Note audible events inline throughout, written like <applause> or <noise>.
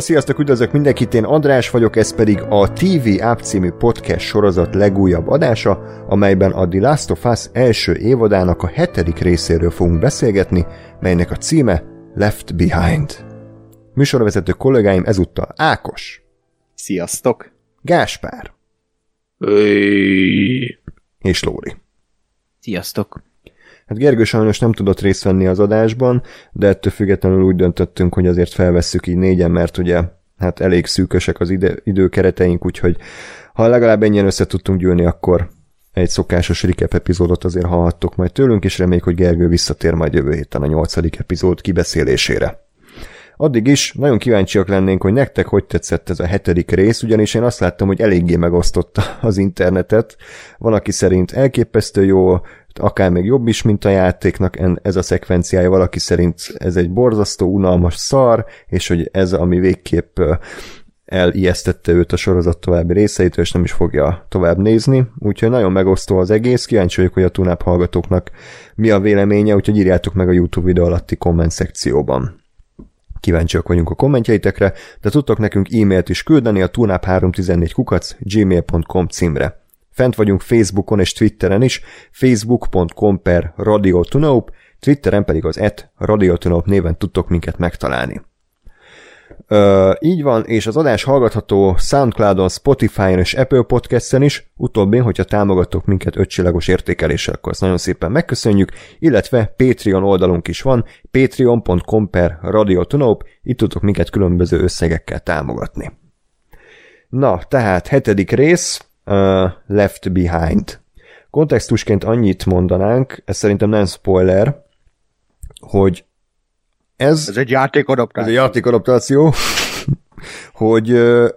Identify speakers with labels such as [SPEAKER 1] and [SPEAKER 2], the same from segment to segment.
[SPEAKER 1] Hello, sziasztok, üdvözlök mindenkit, én András vagyok, ez pedig a TV App című podcast sorozat legújabb adása, amelyben a The Last of Us első évadának a hetedik részéről fogunk beszélgetni, melynek a címe Left Behind. Műsorvezető kollégáim ezúttal Ákos.
[SPEAKER 2] Sziasztok!
[SPEAKER 1] Gáspár.
[SPEAKER 3] Öy.
[SPEAKER 1] És Lóri.
[SPEAKER 4] Sziasztok!
[SPEAKER 1] Hát Gergő sajnos nem tudott részt venni az adásban, de ettől függetlenül úgy döntöttünk, hogy azért felvesszük így négyen, mert ugye hát elég szűkösek az ide, időkereteink, úgyhogy ha legalább ennyien össze tudtunk gyűlni, akkor egy szokásos recap epizódot azért hallhattok majd tőlünk, és reméljük, hogy Gergő visszatér majd jövő héten a nyolcadik epizód kibeszélésére. Addig is nagyon kíváncsiak lennénk, hogy nektek hogy tetszett ez a hetedik rész, ugyanis én azt láttam, hogy eléggé megosztotta az internetet. Van, aki szerint elképesztő jó, akár még jobb is, mint a játéknak ez a szekvenciája, valaki szerint ez egy borzasztó, unalmas szar, és hogy ez, ami végképp elijesztette őt a sorozat további részeitől, és nem is fogja tovább nézni. Úgyhogy nagyon megosztó az egész, kíváncsi vagyok, hogy a tunáp hallgatóknak mi a véleménye, úgyhogy írjátok meg a YouTube videó alatti komment szekcióban. Kíváncsiak vagyunk a kommentjeitekre, de tudtok nekünk e-mailt is küldeni a tunap314 kukac gmail.com címre. Fent vagyunk Facebookon és Twitteren is, facebook.com per radiotunaup, Twitteren pedig az et radiotunaup néven tudtok minket megtalálni. Ö, így van, és az adás hallgatható Soundcloudon, Spotify-on és Apple Podcast-en is, utóbbi, hogyha támogatok minket ötcsillagos értékeléssel, akkor azt nagyon szépen megköszönjük, illetve Patreon oldalunk is van, patreon.com per radiotunaup, itt tudtok minket különböző összegekkel támogatni. Na, tehát hetedik rész, uh, Left Behind. Kontextusként annyit mondanánk, ez szerintem nem spoiler, hogy ez,
[SPEAKER 3] ez egy játékadaptáció.
[SPEAKER 1] Ez egy játékadaptáció, <laughs> hogy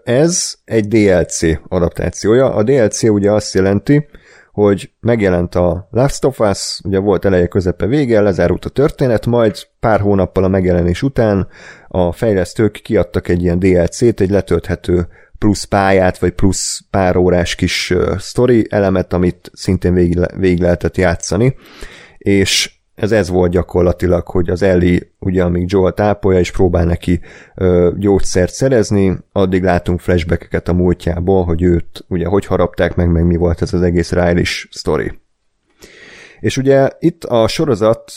[SPEAKER 1] ez egy DLC adaptációja. A DLC ugye azt jelenti, hogy megjelent a Last of Us, ugye volt eleje, közepe, vége, lezárult a történet, majd pár hónappal a megjelenés után a fejlesztők kiadtak egy ilyen DLC-t, egy letölthető plusz pályát, vagy plusz pár órás kis uh, story elemet, amit szintén végig, végig lehetett játszani, és ez ez volt gyakorlatilag, hogy az Ellie, ugye amíg Joel tápolja, és próbál neki ö, gyógyszert szerezni, addig látunk flashbackeket a múltjából, hogy őt ugye hogy harapták meg, meg mi volt ez az egész riley sztori. És ugye itt a sorozat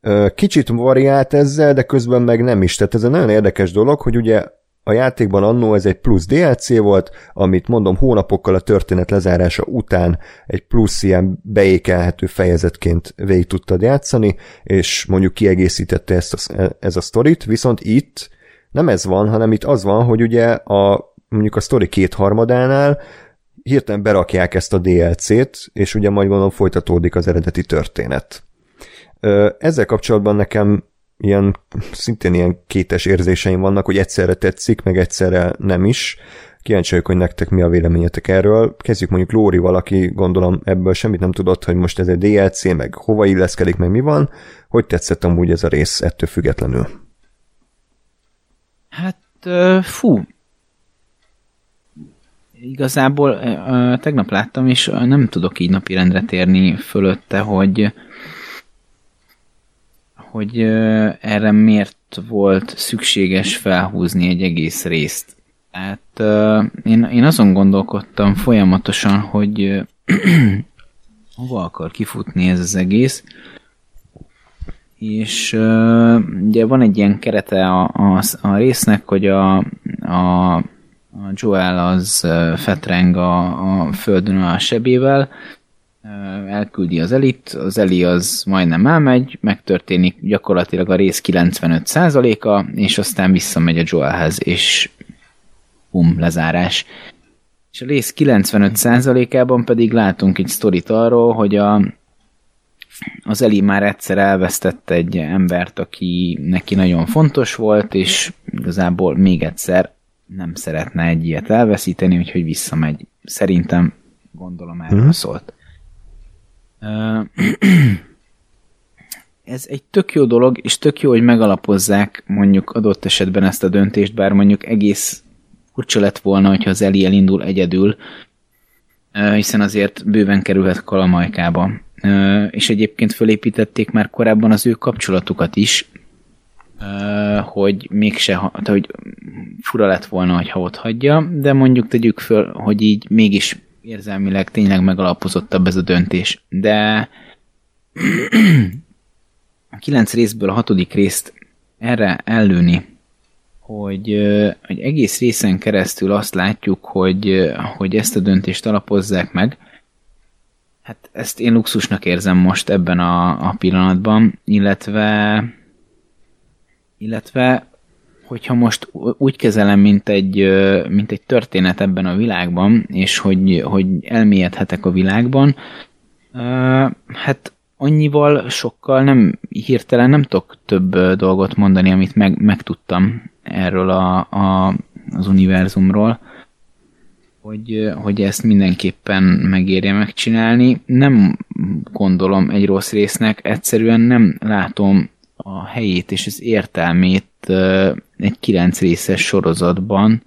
[SPEAKER 1] ö, kicsit variált ezzel, de közben meg nem is. Tehát ez egy nagyon érdekes dolog, hogy ugye a játékban annó ez egy plusz DLC volt, amit mondom hónapokkal a történet lezárása után egy plusz ilyen beékelhető fejezetként végig tudtad játszani, és mondjuk kiegészítette ezt a, ez a sztorit, viszont itt nem ez van, hanem itt az van, hogy ugye a mondjuk a sztori kétharmadánál hirtelen berakják ezt a DLC-t, és ugye majd gondolom folytatódik az eredeti történet. Ezzel kapcsolatban nekem ilyen, szintén ilyen kétes érzéseim vannak, hogy egyszerre tetszik, meg egyszerre nem is. Kíváncsi vagyok, hogy nektek mi a véleményetek erről. Kezdjük mondjuk Lóri valaki, gondolom ebből semmit nem tudott, hogy most ez egy DLC, meg hova illeszkedik, meg mi van. Hogy tetszett amúgy ez a rész ettől függetlenül?
[SPEAKER 4] Hát, fú, igazából tegnap láttam, és nem tudok így napirendre térni fölötte, hogy hogy erre miért volt szükséges felhúzni egy egész részt. Tehát én, én azon gondolkodtam folyamatosan, hogy <clears throat> hova akar kifutni ez az egész, és ugye van egy ilyen kerete a, a, a résznek, hogy a, a, a Joel az fetreng a, a földön a sebével, elküldi az elit, az eli az majdnem elmegy, megtörténik gyakorlatilag a rész 95%-a, és aztán visszamegy a Joelhez, és bum, lezárás. És a rész 95%-ában pedig látunk egy sztorit arról, hogy a, az Eli már egyszer elvesztette egy embert, aki neki nagyon fontos volt, és igazából még egyszer nem szeretne egy ilyet elveszíteni, úgyhogy visszamegy. Szerintem gondolom erről hmm. szólt. Ez egy tök jó dolog, és tök jó, hogy megalapozzák mondjuk adott esetben ezt a döntést, bár mondjuk egész furcsa lett volna, hogyha az Eli elindul egyedül, hiszen azért bőven kerülhet kalamajkába. És egyébként fölépítették már korábban az ő kapcsolatukat is, hogy mégse, hogy fura lett volna, ha ott hagyja, de mondjuk tegyük föl, hogy így mégis érzelmileg tényleg megalapozottabb ez a döntés. De a kilenc részből a hatodik részt erre ellőni, hogy, hogy egész részen keresztül azt látjuk, hogy, hogy ezt a döntést alapozzák meg, hát ezt én luxusnak érzem most ebben a, a pillanatban, illetve illetve hogyha most úgy kezelem, mint egy, mint egy történet ebben a világban, és hogy, hogy elmélyedhetek a világban, hát annyival sokkal nem, hirtelen nem tudok több dolgot mondani, amit meg, megtudtam erről a, a, az univerzumról, hogy, hogy ezt mindenképpen megérje megcsinálni. Nem gondolom egy rossz résznek, egyszerűen nem látom a helyét és az értelmét egy kilenc részes sorozatban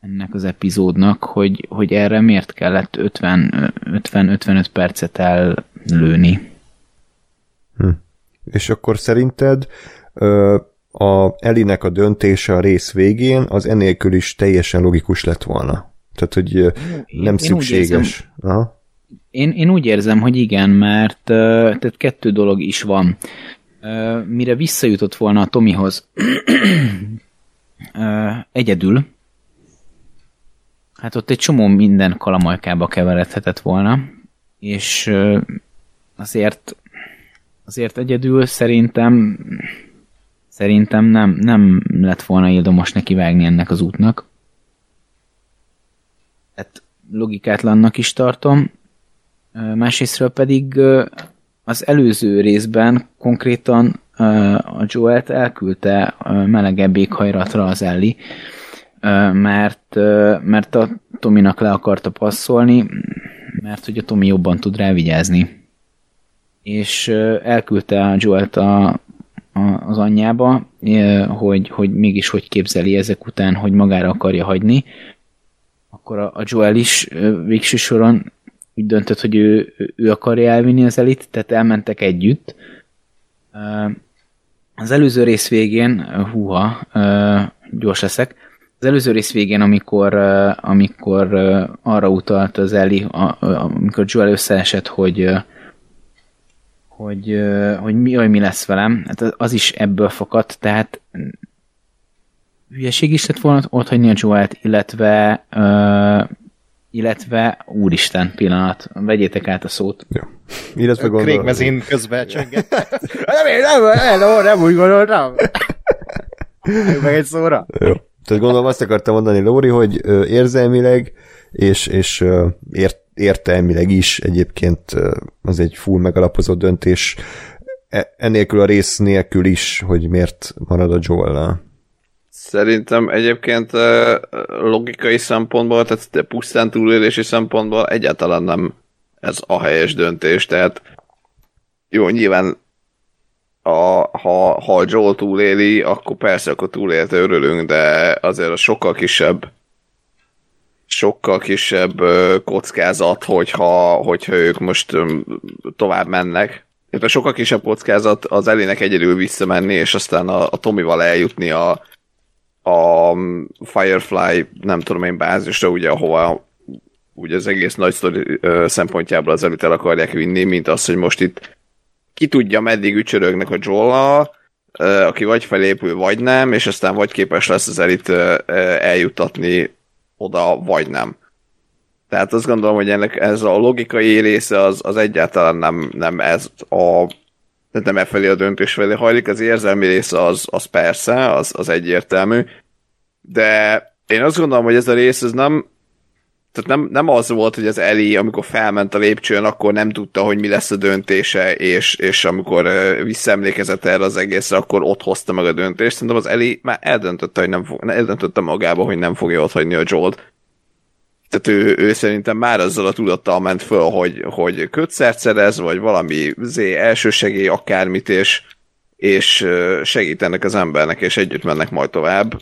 [SPEAKER 4] ennek az epizódnak, hogy, hogy erre miért kellett 50-55 percet ellőni.
[SPEAKER 1] Hm. És akkor szerinted ö, a Elinek a döntése a rész végén az enélkül is teljesen logikus lett volna? Tehát, hogy nem én, szükséges. Én Aha.
[SPEAKER 4] Én, én úgy érzem, hogy igen, mert tehát kettő dolog is van mire visszajutott volna a Tomihoz egyedül, hát ott egy csomó minden kalamajkába keveredhetett volna, és azért azért egyedül szerintem szerintem nem, nem lett volna ildomos neki vágni ennek az útnak. Hát logikátlannak is tartom. Másrésztről pedig az előző részben konkrétan a Joelt elküldte melegebb éghajratra az Ellie, mert, mert a Tominak le akarta passzolni, mert hogy a Tomi jobban tud rá vigyázni. És elküldte a Joelt a, a, az anyjába, hogy, hogy mégis hogy képzeli ezek után, hogy magára akarja hagyni, akkor a, a Joel is végső soron úgy döntött, hogy ő, ő akarja elvinni az elit, tehát elmentek együtt. Az előző rész végén, húha, gyors leszek, az előző rész végén, amikor, amikor arra utalt az Eli, amikor Joel összeesett, hogy hogy, hogy mi, hogy mi lesz velem, hát az is ebből fakadt, tehát hülyeség is lett volna ott hagyni a Joelt, illetve illetve úristen pillanat, vegyétek át a szót.
[SPEAKER 1] Jó. Illetve
[SPEAKER 2] gondolom. Craig Mezin közben csönget. <laughs> nem, nem, nem, nem, nem úgy gondoltam. Meg egy szóra.
[SPEAKER 1] Jó. Tehát gondolom azt akartam mondani, Lóri, hogy érzelmileg és, és ért, értelmileg is egyébként az egy full megalapozott döntés, e, ennélkül a rész nélkül is, hogy miért marad a Joel-nál.
[SPEAKER 2] Szerintem egyébként logikai szempontból, tehát pusztán túlélési szempontból egyáltalán nem ez a helyes döntés, tehát jó, nyilván a, ha, ha Joel túléli, akkor persze, akkor túlélte örülünk, de azért a sokkal kisebb sokkal kisebb kockázat, hogyha, hogyha ők most tovább mennek. a sokkal kisebb kockázat az elének egyedül visszamenni, és aztán a, a Tomival eljutni a, a Firefly, nem tudom én, bázisra, ugye, ahova ugye az egész nagy sztori szempontjából az előtt el akarják vinni, mint az, hogy most itt ki tudja, meddig ücsörögnek a joel aki vagy felépül, vagy nem, és aztán vagy képes lesz az elit eljutatni oda, vagy nem. Tehát azt gondolom, hogy ennek ez a logikai része az, az egyáltalán nem, nem ez a tehát nem e felé a döntés felé hajlik, az érzelmi része az, az persze, az, az egyértelmű, de én azt gondolom, hogy ez a rész ez nem, tehát nem, nem az volt, hogy az Eli, amikor felment a lépcsőn, akkor nem tudta, hogy mi lesz a döntése, és, és amikor visszaemlékezett erre az egészre, akkor ott hozta meg a döntést. Szerintem az Eli már eldöntötte, hogy nem fog, eldöntötte magába, hogy nem fogja ott hagyni a Jolt. Tehát ő, ő szerintem már azzal a tudattal ment föl, hogy, hogy kötszert szerez, vagy valami zé, elsősegély, akármit, és, és segítenek az embernek, és együtt mennek majd tovább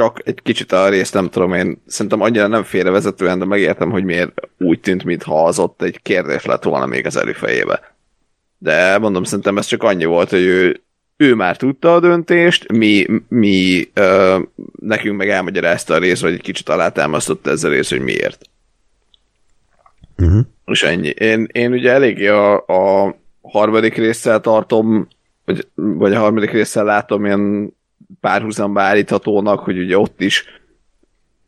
[SPEAKER 2] csak egy kicsit a részt nem tudom én, szerintem annyira nem félrevezetően, de megértem, hogy miért úgy tűnt, mintha az ott egy kérdés lett volna még az előfejébe. De mondom, szerintem ez csak annyi volt, hogy ő, ő már tudta a döntést, mi, mi ö, nekünk meg elmagyarázta a rész, vagy egy kicsit alátámasztotta ezzel a rész, hogy miért. Uh-huh. És ennyi. Én, én ugye eléggé a, a harmadik résszel tartom, vagy, vagy a harmadik résszel látom ilyen párhuzamba állíthatónak, hogy ugye ott is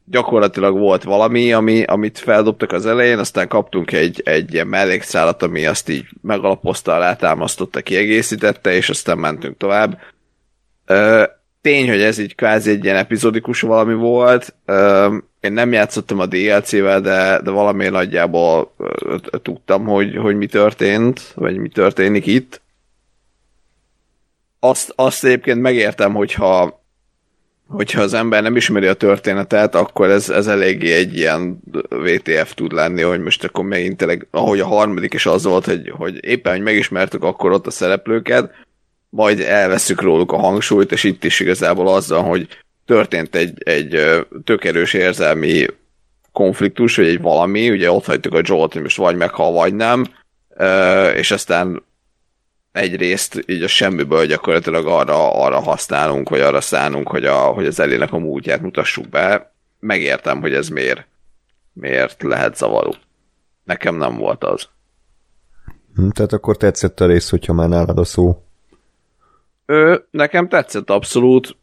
[SPEAKER 2] gyakorlatilag volt valami, ami, amit feldobtak az elején, aztán kaptunk egy, egy ilyen mellékszálat, ami azt így megalapozta, alátámasztotta, kiegészítette, és aztán mentünk tovább. Tény, hogy ez így kvázi egy ilyen epizódikus valami volt. Én nem játszottam a DLC-vel, de, de valami nagyjából tudtam, hogy, hogy mi történt, vagy mi történik itt. Azt, azt egyébként megértem, hogyha hogyha az ember nem ismeri a történetet, akkor ez, ez eléggé egy ilyen VTF tud lenni, hogy most akkor megint tényleg, ahogy a harmadik is az volt, hogy, hogy éppen, hogy megismertük akkor ott a szereplőket, majd elveszük róluk a hangsúlyt, és itt is igazából azzal, hogy történt egy, egy tök erős érzelmi konfliktus, vagy egy valami, ugye ott hagytuk a Jolt, hogy most vagy meghal, vagy nem, és aztán egyrészt így a semmiből gyakorlatilag arra, arra használunk, vagy arra szánunk, hogy, a, hogy az elének a múltját mutassuk be. Megértem, hogy ez miért, miért lehet zavaró. Nekem nem volt az.
[SPEAKER 1] Hm, tehát akkor tetszett a rész, hogyha már nálad a szó.
[SPEAKER 2] Ö, nekem tetszett abszolút.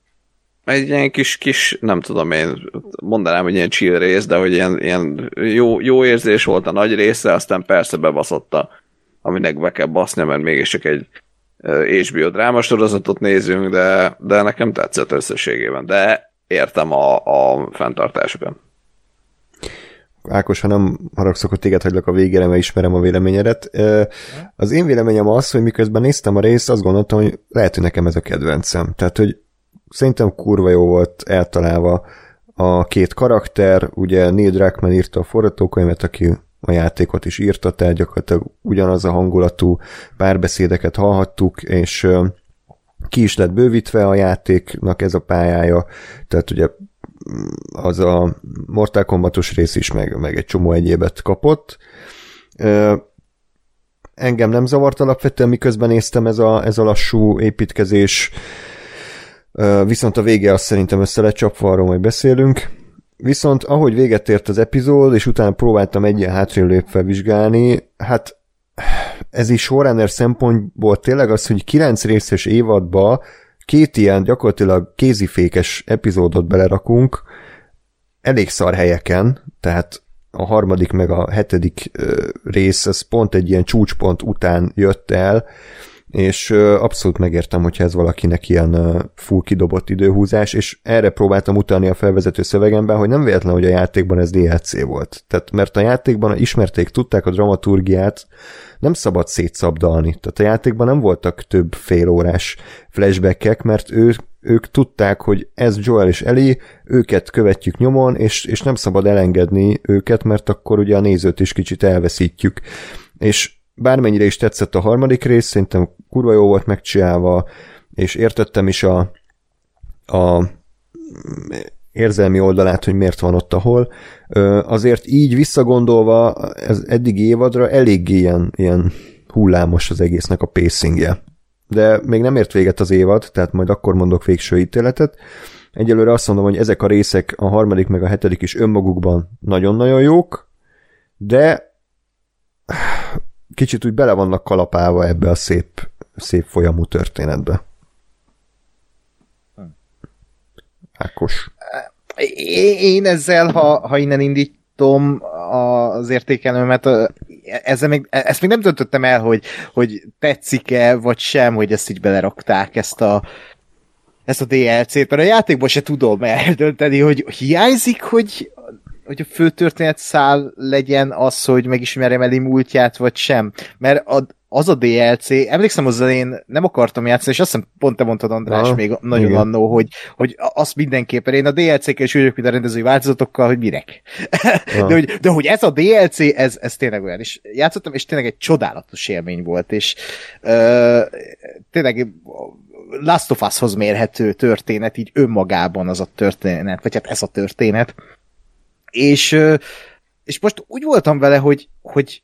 [SPEAKER 2] Egy ilyen kis, kis, nem tudom én, mondanám, hogy ilyen chill rész, de hogy ilyen, ilyen jó, jó érzés volt a nagy része, aztán persze bebaszott a, aminek be kell baszni, mert mégis csak egy HBO drámasorozatot nézünk, de, de nekem tetszett összességében. De értem a, a fenntartásokat.
[SPEAKER 1] Ákos, ha nem haragszok, hogy téged hagylak a végére, mert ismerem a véleményedet. Az én véleményem az, hogy miközben néztem a részt, azt gondoltam, hogy lehet, hogy nekem ez a kedvencem. Tehát, hogy szerintem kurva jó volt eltalálva a két karakter, ugye Neil Druckmann írta a forgatókönyvet, aki a játékot is írta, tehát gyakorlatilag ugyanaz a hangulatú párbeszédeket hallhattuk, és ki is lett bővítve a játéknak ez a pályája, tehát ugye mm, az a Mortal Kombatos rész is, meg, meg egy csomó egyébet kapott. Engem nem zavart alapvetően, miközben néztem ez a, ez a lassú építkezés, viszont a vége azt szerintem össze lett csapva, arról majd beszélünk. Viszont ahogy véget ért az epizód, és utána próbáltam egy ilyen hátrébb lépve vizsgálni, hát ez is showrunner szempontból tényleg az, hogy kilenc részes évadba két ilyen gyakorlatilag kézifékes epizódot belerakunk, elég szar helyeken, tehát a harmadik meg a hetedik rész, ez pont egy ilyen csúcspont után jött el, és abszolút megértem, hogyha ez valakinek ilyen full kidobott időhúzás, és erre próbáltam utalni a felvezető szövegemben, hogy nem véletlen, hogy a játékban ez DLC volt. Tehát, mert a játékban ismerték, tudták a dramaturgiát, nem szabad szétszabdalni. Tehát a játékban nem voltak több félórás flashbackek, mert ő, ők tudták, hogy ez Joel és Eli, őket követjük nyomon, és, és nem szabad elengedni őket, mert akkor ugye a nézőt is kicsit elveszítjük. És bármennyire is tetszett a harmadik rész, szerintem kurva jó volt megcsinálva, és értettem is a, a érzelmi oldalát, hogy miért van ott, ahol. Azért így visszagondolva ez eddigi évadra elég ilyen, ilyen hullámos az egésznek a pacingje. De még nem ért véget az évad, tehát majd akkor mondok végső ítéletet. Egyelőre azt mondom, hogy ezek a részek, a harmadik meg a hetedik is önmagukban nagyon-nagyon jók, de kicsit úgy bele vannak kalapálva ebbe a szép, szép folyamú történetbe. Ákos.
[SPEAKER 3] Én ezzel, ha, ha innen indítom az értékelőmet, ezzel még, ezt még nem döntöttem el, hogy, hogy tetszik-e, vagy sem, hogy ezt így belerakták, ezt a, ezt a DLC-t, mert a játékban se tudom eldönteni, hogy hiányzik, hogy hogy a fő történet szál legyen az, hogy megismerjem Eli múltját, vagy sem. Mert a, az a DLC, emlékszem az én nem akartam játszani, és azt hiszem pont te mondtad András ah, még nagyon igen. annó, hogy, hogy azt mindenképpen én a DLC-kel is ülök, mint a rendezői változatokkal, hogy minek. Ah. de, hogy, de hogy ez a DLC, ez, ez tényleg olyan, és játszottam, és tényleg egy csodálatos élmény volt, és uh, tényleg Last of Us-hoz mérhető történet, így önmagában az a történet, vagy hát ez a történet, és, és most úgy voltam vele, hogy, hogy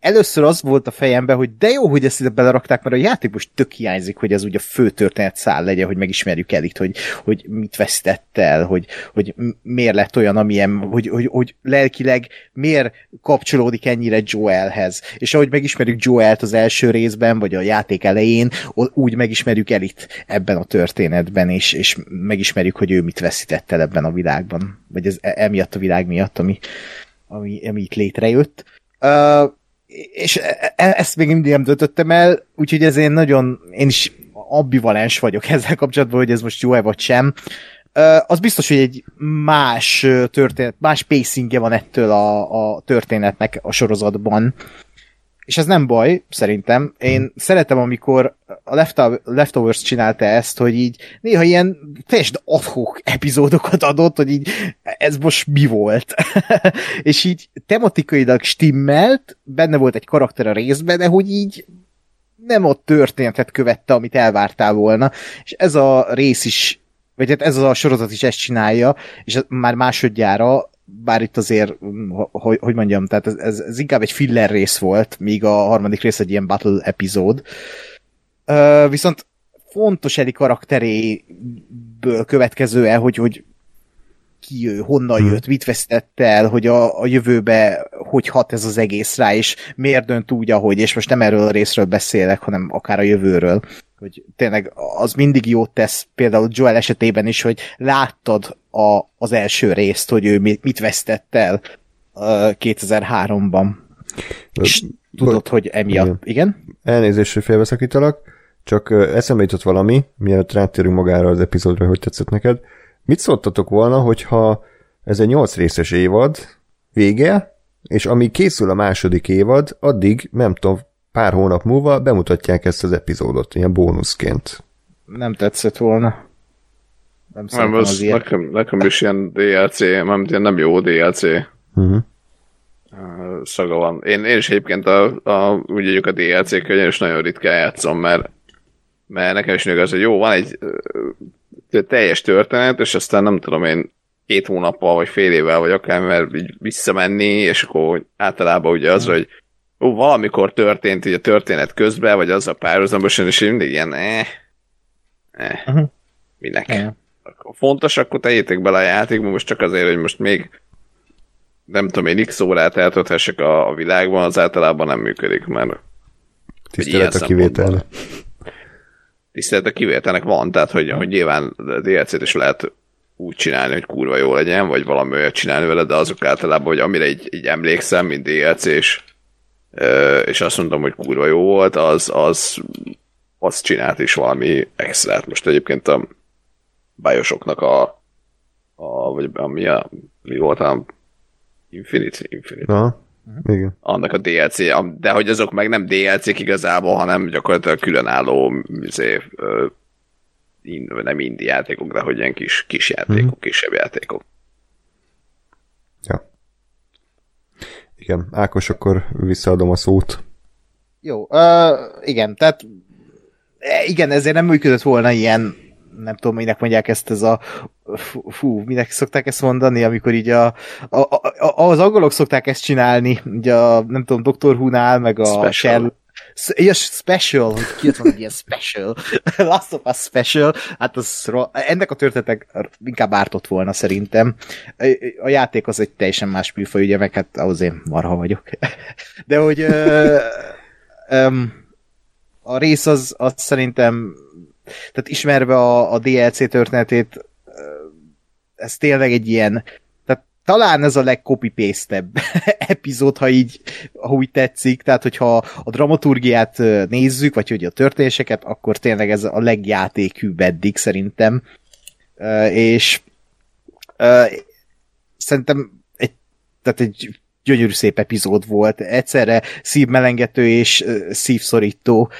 [SPEAKER 3] először az volt a fejemben, hogy de jó, hogy ezt ide belerakták, mert a játék most tök hiányzik, hogy ez ugye a fő történet szál legyen, hogy megismerjük el itt, hogy, hogy mit vesztett el, hogy, hogy miért lett olyan, amilyen, hogy, hogy, hogy lelkileg miért kapcsolódik ennyire Joelhez. És ahogy megismerjük Joelt az első részben, vagy a játék elején, úgy megismerjük el itt ebben a történetben, és, és megismerjük, hogy ő mit veszített el ebben a világban, vagy ez e, emiatt a világ miatt, ami, ami, ami itt létrejött. Uh, és e, e, ezt még mindig nem döntöttem el, úgyhogy ezért nagyon, én is ambivalens vagyok <laughs> ezzel kapcsolatban, hogy ez most jó-e vagy sem. Az biztos, hogy egy más történet, más pacingje van ettől a, a történetnek a sorozatban, és ez nem baj, szerintem. Én szeretem, amikor a Leftovers csinálta ezt, hogy így néha ilyen teljesen adhok epizódokat adott, hogy így ez most mi volt. <laughs> és így tematikailag stimmelt, benne volt egy karakter a részben, de hogy így nem a történetet követte, amit elvártál volna. És ez a rész is, vagy hát ez a sorozat is ezt csinálja, és már másodjára bár itt azért, hogy, hogy mondjam, tehát ez, ez, ez inkább egy filler rész volt, míg a harmadik rész egy ilyen battle epizód. Uh, viszont fontos Eli karakteréből következően, hogy, hogy ki ő, honnan hmm. jött, mit vesztett el, hogy a, a jövőbe hogy hat ez az egész rá, és miért dönt úgy, ahogy, és most nem erről a részről beszélek, hanem akár a jövőről, hogy tényleg az mindig jót tesz, például Joel esetében is, hogy láttad a, az első részt, hogy ő mit, mit vesztett el uh, 2003-ban. És tudod, hogy emiatt, igen? igen?
[SPEAKER 1] Elnézést, hogy félbeszakítalak, csak eszembe jutott valami, mielőtt rátérünk magára az epizódra, hogy tetszett neked. Mit szóltatok volna, hogyha ez egy nyolc részes évad vége, és amíg készül a második évad, addig, nem tudom, pár hónap múlva bemutatják ezt az epizódot, ilyen bónuszként.
[SPEAKER 3] Nem tetszett volna.
[SPEAKER 2] Nem, nem az, az nekem, nekem is ilyen DLC, nem, ilyen nem jó DLC. Uh-huh. Szaga van. Én, én is egyébként a, a, úgy a DLC könyv, és nagyon ritkán játszom, mert, mert nekem is az, hogy jó, van egy teljes történet, és aztán nem tudom én két hónappal, vagy fél évvel, vagy akár, mert így visszamenni, és akkor általában ugye az, hogy ó, valamikor történt így a történet közben, vagy az a párhuzamosan, és mindig ilyen eh, eh, uh-huh. minek. Yeah. Akkor fontos, akkor tegyétek bele a játékba, most csak azért, hogy most még nem tudom én x órát eltölthessek a, a világban, az általában nem működik, mert
[SPEAKER 1] Tisztelet a kivétel.
[SPEAKER 2] Tisztelet a kivételnek van, tehát hogy, hogy nyilván DLC-t is lehet úgy csinálni, hogy kurva jó legyen, vagy valami olyat csinálni vele, de azok általában, hogy amire így, így emlékszem, mint DLC, és, azt mondom, hogy kurva jó volt, az, az, az csinált is valami extrát. Most egyébként a Bioshocknak a, a vagy a, mi, a, mi volt a Infinite? Infinite.
[SPEAKER 1] Aha. Igen.
[SPEAKER 2] Annak a DLC, de hogy azok meg nem DLC-k igazából, hanem gyakorlatilag különálló izé, nem indi játékok, de hogy ilyen kis, kis játékok, mm-hmm. kisebb játékok.
[SPEAKER 1] Ja. Igen, Ákos, akkor visszaadom a szót.
[SPEAKER 3] Jó, uh, igen, tehát e, igen, ezért nem működött volna ilyen nem tudom, minek mondják ezt, ez a fú, minek szokták ezt mondani, amikor így a, a, a, az angolok szokták ezt csinálni, ugye a, nem tudom, Dr. Who-nál, meg a Special. Ja, special, hogy kijött van egy ilyen special. <laughs> Last of Us special. Hát az, ennek a történetek inkább ártott volna szerintem. A játék az egy teljesen más műfaj, ugye, meg hát ahhoz én marha vagyok. <laughs> De hogy a rész az, az szerintem tehát ismerve a, a DLC történetét, ez tényleg egy ilyen, talán ez a legcopy paste <laughs> epizód, ha így, ha úgy tetszik, tehát hogyha a dramaturgiát nézzük, vagy hogy a történéseket, akkor tényleg ez a legjátékűbb eddig szerintem, és szerintem egy, tehát egy gyönyörű szép epizód volt, egyszerre szívmelengető és szívszorító.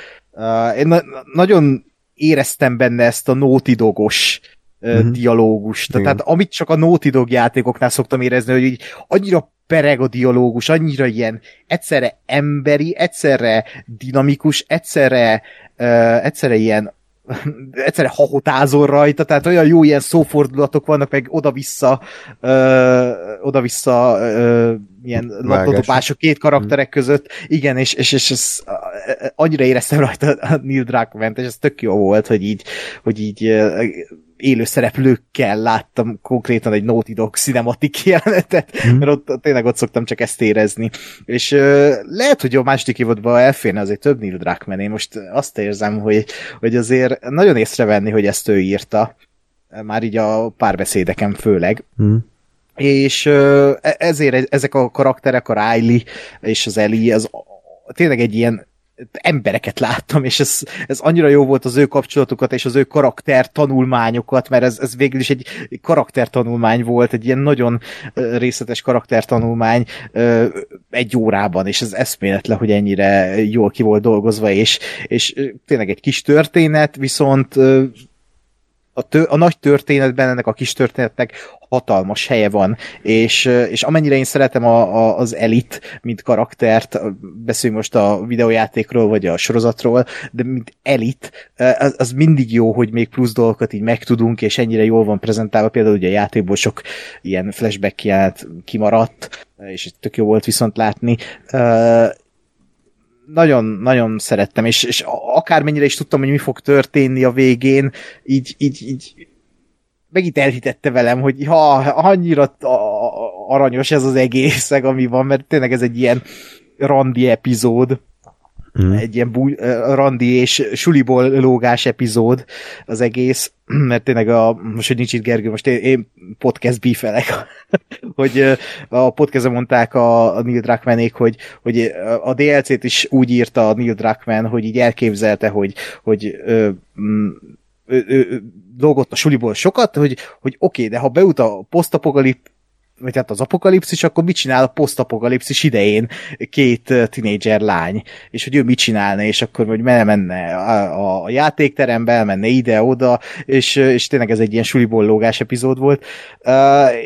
[SPEAKER 3] Én na- nagyon éreztem benne ezt a Naughty Dogos uh-huh. dialógust. Igen. Tehát amit csak a Naughty Dog játékoknál szoktam érezni, hogy így annyira pereg a dialógus, annyira ilyen egyszerre emberi, egyszerre dinamikus, egyszerre, uh, egyszerre ilyen <laughs> egyszerűen hahotázol rajta, tehát olyan jó ilyen szófordulatok vannak, meg oda-vissza ö, oda-vissza ö, ilyen labdadobások két karakterek között, igen, és, és, és ez, annyira éreztem rajta a Neil Druckmann, és ez tök jó volt, hogy így, hogy így élő szereplőkkel láttam konkrétan egy Naughty Dog cinematik <laughs> jelenetet, mm. mert ott, tényleg ott szoktam csak ezt érezni. És uh, lehet, hogy a második évadban elférne azért több Neil Druckmann. Én most azt érzem, hogy, hogy azért nagyon észrevenni, hogy ezt ő írta, már így a párbeszédeken főleg. Mm és uh, ezért ezek a karakterek, a Riley és az Ellie, az tényleg egy ilyen embereket láttam, és ez, ez annyira jó volt az ő kapcsolatokat és az ő karakter tanulmányokat, mert ez, ez végül is egy karaktertanulmány volt, egy ilyen nagyon részletes karaktertanulmány egy órában, és ez eszméletlen, hogy ennyire jól ki volt dolgozva, és, és tényleg egy kis történet, viszont a, tő, a nagy történetben, ennek a kis történetnek hatalmas helye van, és, és amennyire én szeretem a, a, az Elit, mint karaktert, beszéljünk most a videójátékról, vagy a sorozatról, de mint Elit, az, az mindig jó, hogy még plusz dolgokat így megtudunk, és ennyire jól van prezentálva, például ugye a játékból sok ilyen flashback kimaradt, és tök jó volt viszont látni, nagyon, nagyon szerettem, és, és akármennyire is tudtam, hogy mi fog történni a végén, így, így, így megint elhitette velem, hogy ha annyira aranyos ez az egész, ami van, mert tényleg ez egy ilyen randi epizód, Mm. Egy ilyen búj, randi és suliból lógás epizód az egész, <clears throat> mert tényleg a, most, hogy nincs itt Gergő, most én, én podcast bífelek, <laughs> hogy a podcaston mondták a, a Neil Druckmannék, hogy, hogy a DLC-t is úgy írta a Neil Druckmann, hogy így elképzelte, hogy, hogy ö, ő, ő, dolgott a suliból sokat, hogy, hogy oké, okay, de ha beut a posztapokalip vagy hát az apokalipszis, akkor mit csinál a posztapokalipszis idején két tinédzser lány, és hogy ő mit csinálna, és akkor hogy menne a, a játékterembe, elmenne ide-oda, és, és tényleg ez egy ilyen suliból lógás epizód volt,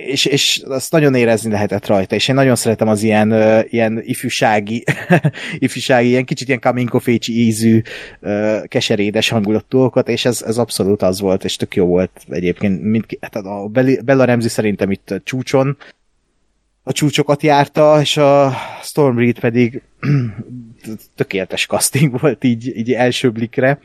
[SPEAKER 3] és, és azt nagyon érezni lehetett rajta, és én nagyon szeretem az ilyen, ilyen ifjúsági, <laughs> ifjúsági, ilyen kicsit ilyen coming of age ízű, keserédes hangulatú dolgokat, és ez, ez abszolút az volt, és tök jó volt egyébként, mint, hát a Bella Ramsey szerintem itt csúcson, a csúcsokat járta, és a Stormbreed pedig <clears throat> tökéletes casting volt így, így első blikre.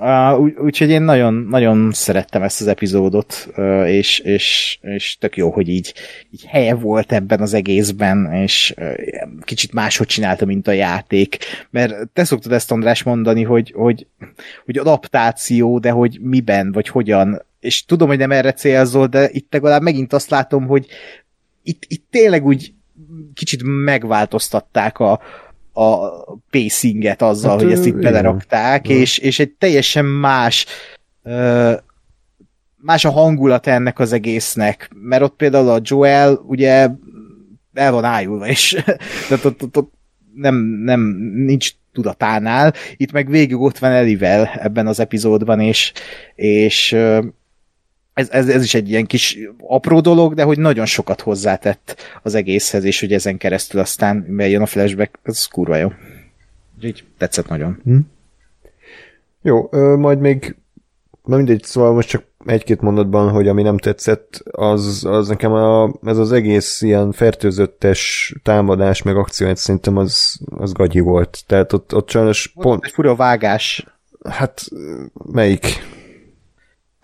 [SPEAKER 3] Uh, Úgyhogy én nagyon, nagyon szerettem ezt az epizódot, uh, és, és, és tök jó, hogy így, így helye volt ebben az egészben, és uh, kicsit máshogy csinálta, mint a játék. Mert te szoktad ezt, András, mondani, hogy, hogy, hogy adaptáció, de hogy miben, vagy hogyan. És tudom, hogy nem erre célzol, de itt legalább megint azt látom, hogy, itt, itt tényleg úgy kicsit megváltoztatták a, a pacinget azzal, hát, hogy ezt itt belerakták, és, és egy teljesen más más a hangulat ennek az egésznek, mert ott például a Joel ugye el van ájulva, és <laughs> tehát ott, ott, ott nem, nem, nincs tudatánál, itt meg végig ott van Elivel ebben az epizódban, és, és ez, ez, ez is egy ilyen kis apró dolog, de hogy nagyon sokat hozzátett az egészhez, és hogy ezen keresztül aztán bejön a flashback, ez kurva jó. Így tetszett nagyon. Hm.
[SPEAKER 1] Jó, ö, majd még, na mindegy, szóval most csak egy-két mondatban, hogy ami nem tetszett, az, az nekem a, ez az egész ilyen fertőzöttes támadás, meg akció, szerintem az, az gagyi volt. Tehát ott, ott sajnos
[SPEAKER 3] volt pont... egy fura vágás.
[SPEAKER 1] Hát, melyik?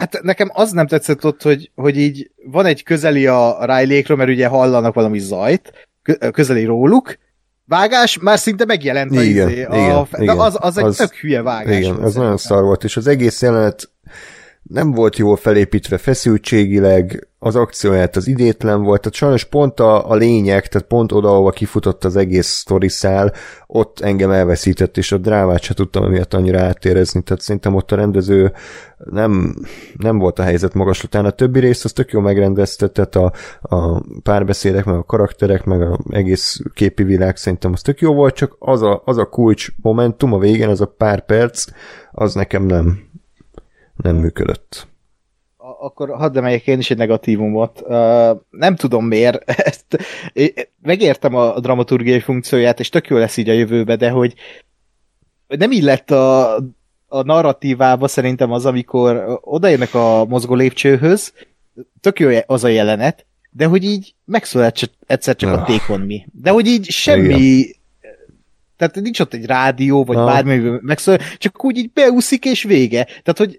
[SPEAKER 3] Hát nekem az nem tetszett ott, hogy, hogy így van egy közeli a riley mert ugye hallanak valami zajt, közeli róluk, vágás, már szinte megjelent
[SPEAKER 1] a igen, izé, igen, a, igen,
[SPEAKER 3] de az, az egy az, tök hülye vágás.
[SPEAKER 1] Igen, ez nagyon szar volt, és az egész jelenet nem volt jól felépítve feszültségileg, az akcióját az idétlen volt, tehát sajnos pont a, a lényeg, tehát pont oda, ahova kifutott az egész sztoriszál, ott engem elveszített, és a drámát se tudtam emiatt annyira átérezni, tehát szerintem ott a rendező nem, nem volt a helyzet magaslatán. A többi részt az tök jó megrendezte, tehát a, a párbeszédek, meg a karakterek, meg az egész képi világ szerintem az tök jó volt, csak az a, az a kulcs momentum a végén, az a pár perc, az nekem nem, nem működött.
[SPEAKER 3] Akkor hadd emeljek én is egy negatívumot. Uh, nem tudom miért. <laughs> Ezt, megértem a dramaturgiai funkcióját, és tök jó lesz így a jövőbe, de hogy nem illett a a narratívába szerintem az, amikor odaérnek a mozgó lépcsőhöz, tök jó az a jelenet, de hogy így megszólalt egyszer csak a
[SPEAKER 1] Ah.
[SPEAKER 3] Take On Me. De hogy így semmi... Tehát nincs ott egy rádió, vagy
[SPEAKER 1] Ah.
[SPEAKER 3] bármi megszól, csak úgy így beúszik és vége. Tehát, hogy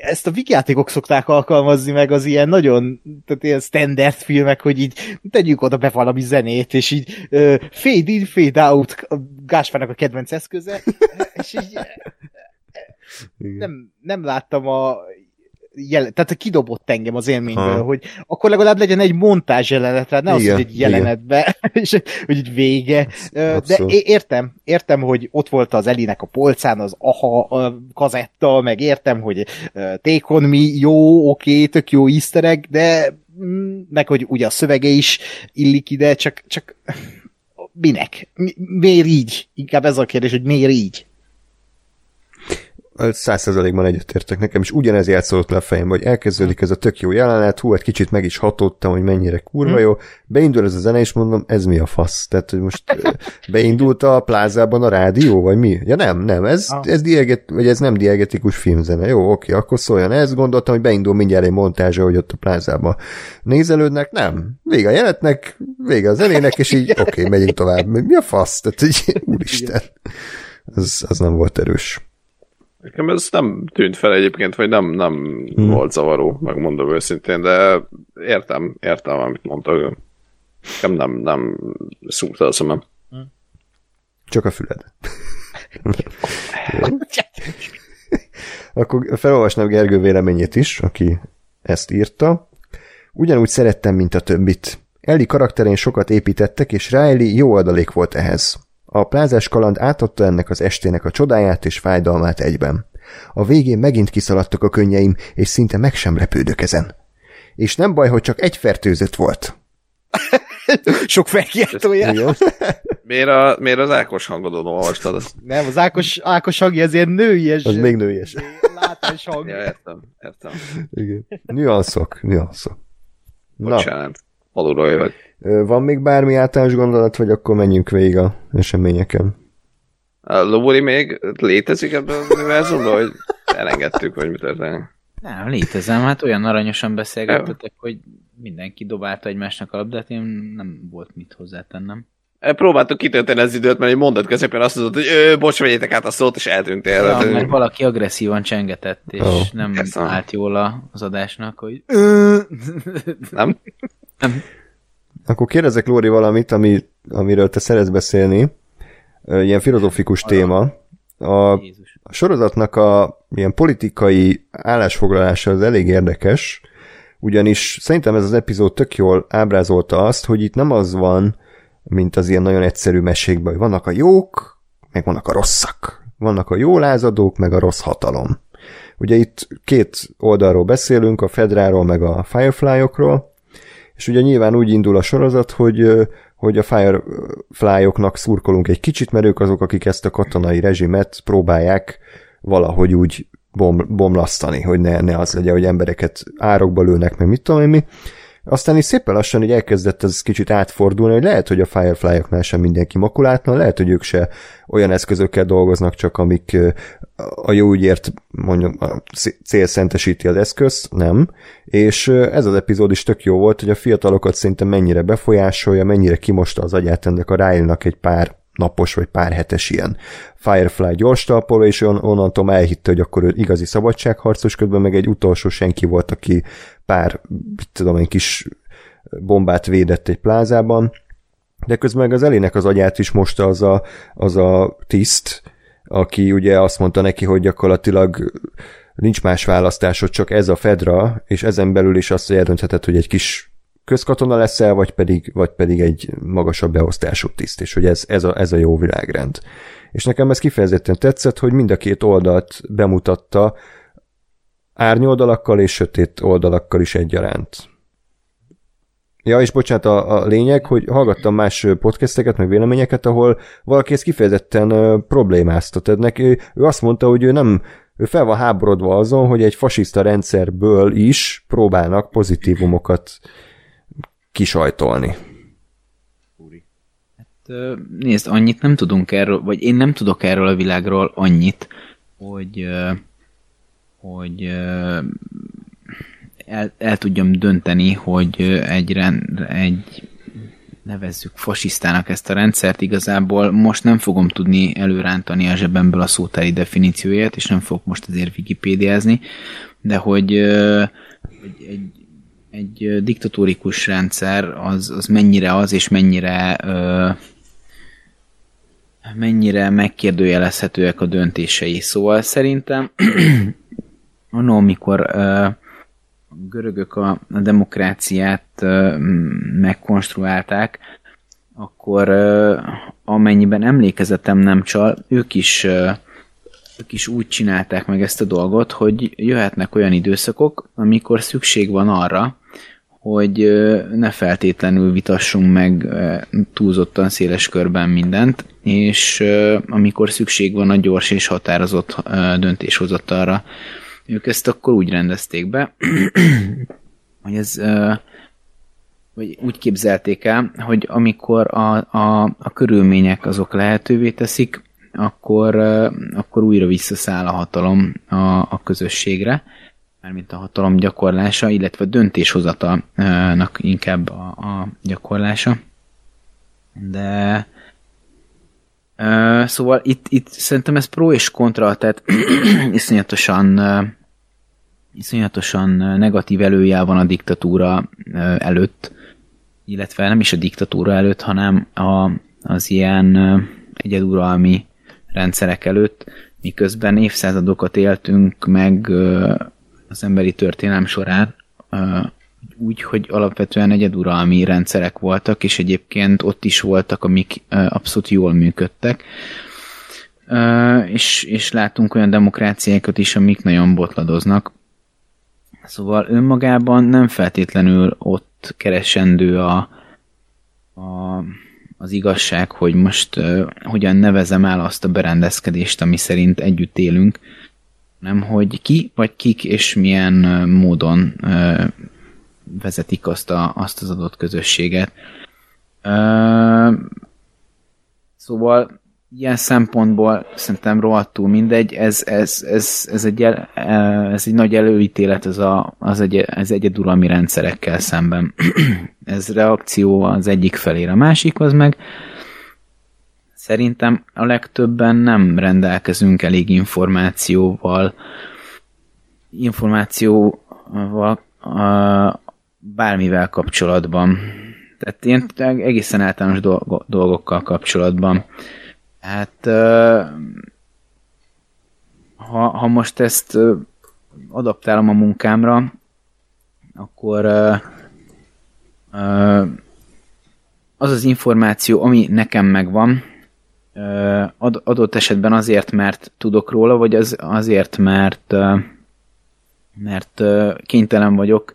[SPEAKER 3] ezt a vigyátékok szokták alkalmazni meg az ilyen nagyon, tehát ilyen standard filmek, hogy így tegyük oda be valami zenét, és így uh, fade in, fade out, a Gáspárnak a kedvenc eszköze, <laughs> és így nem, nem láttam a jel, tehát kidobott engem az élményből,
[SPEAKER 1] Ha.
[SPEAKER 3] hogy akkor legalább legyen egy montázs jelenetre, ne az,
[SPEAKER 1] Igen,
[SPEAKER 3] hogy egy jelenetbe, <laughs> és hogy így vége. De
[SPEAKER 1] Abszolút.
[SPEAKER 3] é- értem, értem, hogy ott volt az Elinek a polcán az aha a kazetta, meg értem, hogy uh, Take on me, jó, oké, tök jó egg, de mm, meg hogy ugye a szövege is illik ide, csak, csak minek? Mi, miért így? Inkább ez a kérdés, hogy miért így?
[SPEAKER 1] Száz százalékban egyetértek nekem, és ugyanez játszott le a fejem, hogy elkezdődik ez a tök jó jelenet, hú, egy kicsit meg is hatottam, hogy mennyire kurva jó, beindul ez a zene, és mondom, ez mi a fasz? Tehát, hogy most <laughs> beindult a plázában a rádió, vagy mi? Ja nem, nem, ez,
[SPEAKER 3] Ah.
[SPEAKER 1] ez, dieget, vagy ez nem diegetikus filmzene. Jó, oké, akkor szóljon ez, gondoltam, hogy beindul mindjárt egy montázsa, hogy ott a plázában nézelődnek, nem. Vége a jelenetnek, vége a zenének, és így <laughs> oké, megyünk tovább. Mi a fasz? Tehát, hogy úristen. Az, az nem volt erős.
[SPEAKER 2] Nekem ez nem tűnt fel egyébként, vagy nem, nem
[SPEAKER 1] Hmm.
[SPEAKER 2] volt zavaró, megmondom őszintén, de értem, értem, amit mondtak. Nekem nem, nem szúrta a szemem.
[SPEAKER 1] Csak a füled. <laughs> Akkor felolvasnám Gergő véleményét is, aki ezt írta. Ugyanúgy szerettem, mint a többit. Ellie karakterén sokat építettek, és Riley jó adalék volt ehhez. A plázás kaland átadta ennek az estének a csodáját és fájdalmát egyben. A végén megint kiszaladtak a könnyeim, és szinte meg sem repődök ezen. És nem baj, hogy csak egy fertőzött volt. <laughs>
[SPEAKER 3] Sok felkiáltója. <laughs>
[SPEAKER 2] Miért, a, miért az Ákos hangodon olvastad? Azt?
[SPEAKER 3] Nem, az Ákos, Ákos hangja azért nőies.
[SPEAKER 1] Az még nőies.
[SPEAKER 3] Látás hang.
[SPEAKER 2] Ja, értem, értem.
[SPEAKER 1] Igen. Nüanszok, nüanszok. Na,
[SPEAKER 2] Bocsánat. Alulról vagy.
[SPEAKER 1] Van még bármi általános gondolat, vagy akkor menjünk végig a eseményeken?
[SPEAKER 2] A Lóri még létezik ebben az univerzumban, hogy elengedtük, vagy mi történik?
[SPEAKER 4] Nem, létezem, hát olyan aranyosan beszélgettetek, hogy mindenki dobálta egymásnak a labdát, én nem volt mit hozzátennem.
[SPEAKER 2] Próbáltuk kitölteni az időt, mert egy mondat közepén azt mondod, hogy ö, bocs, vegyétek át a szót, és eltűntél.
[SPEAKER 4] Ja, mert valaki agresszívan csengetett, és
[SPEAKER 1] Ó,
[SPEAKER 4] nem
[SPEAKER 2] persze.
[SPEAKER 4] állt jól az adásnak, hogy
[SPEAKER 2] Nem?
[SPEAKER 1] Akkor kérdezek Lóri valamit, ami, amiről te szeretsz beszélni. Ilyen filozófikus téma. A,
[SPEAKER 4] Jézus.
[SPEAKER 1] a sorozatnak a ilyen politikai állásfoglalása az elég érdekes, ugyanis szerintem ez az epizód tök jól ábrázolta azt, hogy itt nem az van, mint az ilyen nagyon egyszerű mesékben, hogy vannak a jók, meg vannak a rosszak. Vannak a jó lázadók, meg a rossz hatalom. Ugye itt két oldalról beszélünk, a Fedráról, meg a Firefly-okról, és ugye nyilván úgy indul a sorozat, hogy, hogy a Firefly-oknak szurkolunk egy kicsit, mert ők azok, akik ezt a katonai rezsimet próbálják valahogy úgy bom, bomlasztani, hogy ne, ne az legyen, hogy embereket árokba lőnek, meg mit tudom én mi. Aztán is szépen lassan így elkezdett ez kicsit átfordulni, hogy lehet, hogy a Firefly-oknál sem mindenki makulátlan, lehet, hogy ők se olyan eszközökkel dolgoznak csak, amik a jó ügyért mondjuk a cél szentesíti az eszközt, nem. És ez az epizód is tök jó volt, hogy a fiatalokat szerintem mennyire befolyásolja, mennyire kimosta az agyát ennek a Ryle-nak egy pár napos vagy pár hetes ilyen Firefly gyors talpoló, és on, onnantól már elhitte, hogy akkor ő igazi szabadságharcos, közben meg egy utolsó senki volt, aki pár, tudom én, kis bombát védett egy plázában, de közben meg az elének az agyát is mosta az a, az a tiszt, aki ugye azt mondta neki, hogy gyakorlatilag nincs más választásod, csak ez a Fedra, és ezen belül is azt eldöntheted, hogy egy kis közkatona leszel, vagy pedig, vagy pedig egy magasabb beosztású tiszt, és hogy ez, ez, a, ez a jó világrend. És nekem ez kifejezetten tetszett, hogy mind a két oldalt bemutatta árnyoldalakkal és sötét oldalakkal is egyaránt. Ja, és bocsánat, a, a lényeg, hogy hallgattam más podcasteket, meg véleményeket, ahol valaki ezt kifejezetten ö. Tehát neki, ő azt mondta, hogy ő nem, ő fel van háborodva azon, hogy egy fasiszta rendszerből is próbálnak pozitívumokat kisajtolni.
[SPEAKER 4] Ö, Nézd, annyit nem tudunk erről, vagy én nem tudok erről a világról annyit, hogy, hogy el, el tudjam dönteni, hogy egy, rend, egy nevezzük fasisztának ezt a rendszert, igazából most nem fogom tudni előrántani a zsebemből a szótári definícióját, és nem fogok most azért wikipédiázni, de hogy, hogy egy, egy diktatórikus rendszer az, az mennyire az, és mennyire mennyire megkérdőjelezhetőek a döntései. Szóval szerintem <clears throat> annól, amikor a görögök a, a demokráciát megkonstruálták, akkor amennyiben emlékezetem nem csal, ők is, ők is úgy csinálták meg ezt a dolgot, hogy jöhetnek olyan időszakok, amikor szükség van arra, hogy ne feltétlenül vitassunk meg túlzottan széles körben mindent, és amikor szükség van a gyors és határozott döntéshozatalra, ők ezt akkor úgy rendezték be, <clears throat> hogy ez vagy úgy képzelték el, hogy amikor a, a, a körülmények azok lehetővé teszik, akkor, akkor újra visszaszáll a hatalom a, a közösségre, mármint a hatalom gyakorlása, illetve döntéshozatalnak inkább a, a gyakorlása. De uh, szóval itt, itt szerintem ez pro és kontra, tehát <clears throat> iszonyatosan uh, iszonyatosan negatív előjel van a diktatúra uh, előtt, illetve nem is a diktatúra előtt, hanem a, az ilyen uh, egyeduralmi rendszerek előtt, miközben évszázadokat éltünk meg uh, az emberi történelem során, úgy, hogy alapvetően egyeduralmi rendszerek voltak, és egyébként ott is voltak, amik abszolút jól működtek. És, és látunk olyan demokráciákat is, amik nagyon botladoznak. Szóval önmagában nem feltétlenül ott keresendő a, a, az igazság, hogy most uh, hogyan nevezem el azt a berendezkedést, ami szerint együtt élünk, nem hogy ki vagy kik és milyen módon vezetik azt, a, azt az adott közösséget. Szóval ilyen szempontból szerintem rohadtul mindegy, ez, ez, ez, ez, egy, el, ez egy nagy előítélet az, a, az egy, ez egyeduralmi rendszerekkel szemben. <clears throat> ez reakció az egyik felére, a az meg Szerintem a legtöbben nem rendelkezünk elég információval, információval bármivel kapcsolatban. Tehát ilyen egészen általános dolgokkal kapcsolatban. Hát ha, ha most ezt adaptálom a munkámra, akkor az az információ, ami nekem megvan, adott esetben azért, mert tudok róla, vagy az azért, mert mert kénytelen vagyok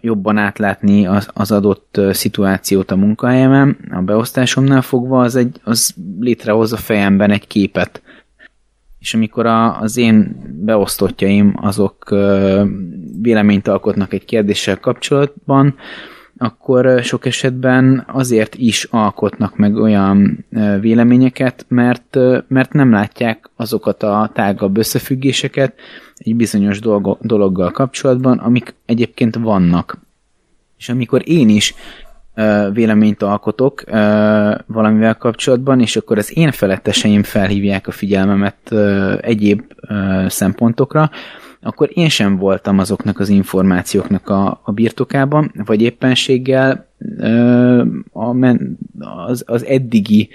[SPEAKER 4] jobban átlátni az, az adott szituációt a munkahelyemen, a beosztásomnál fogva, az, egy, az létrehoz a fejemben egy képet. És amikor a, az én beosztottjaim azok véleményt alkotnak egy kérdéssel kapcsolatban, akkor sok esetben azért is alkotnak meg olyan véleményeket, mert, mert nem látják azokat a tágabb összefüggéseket egy bizonyos dolgo, dologgal kapcsolatban, amik egyébként vannak. És amikor én is véleményt alkotok valamivel kapcsolatban, és akkor az én feletteseim felhívják a figyelmemet egyéb szempontokra, akkor én sem voltam azoknak az információknak a, a birtokában, vagy éppenséggel ö, a men, az, az eddigi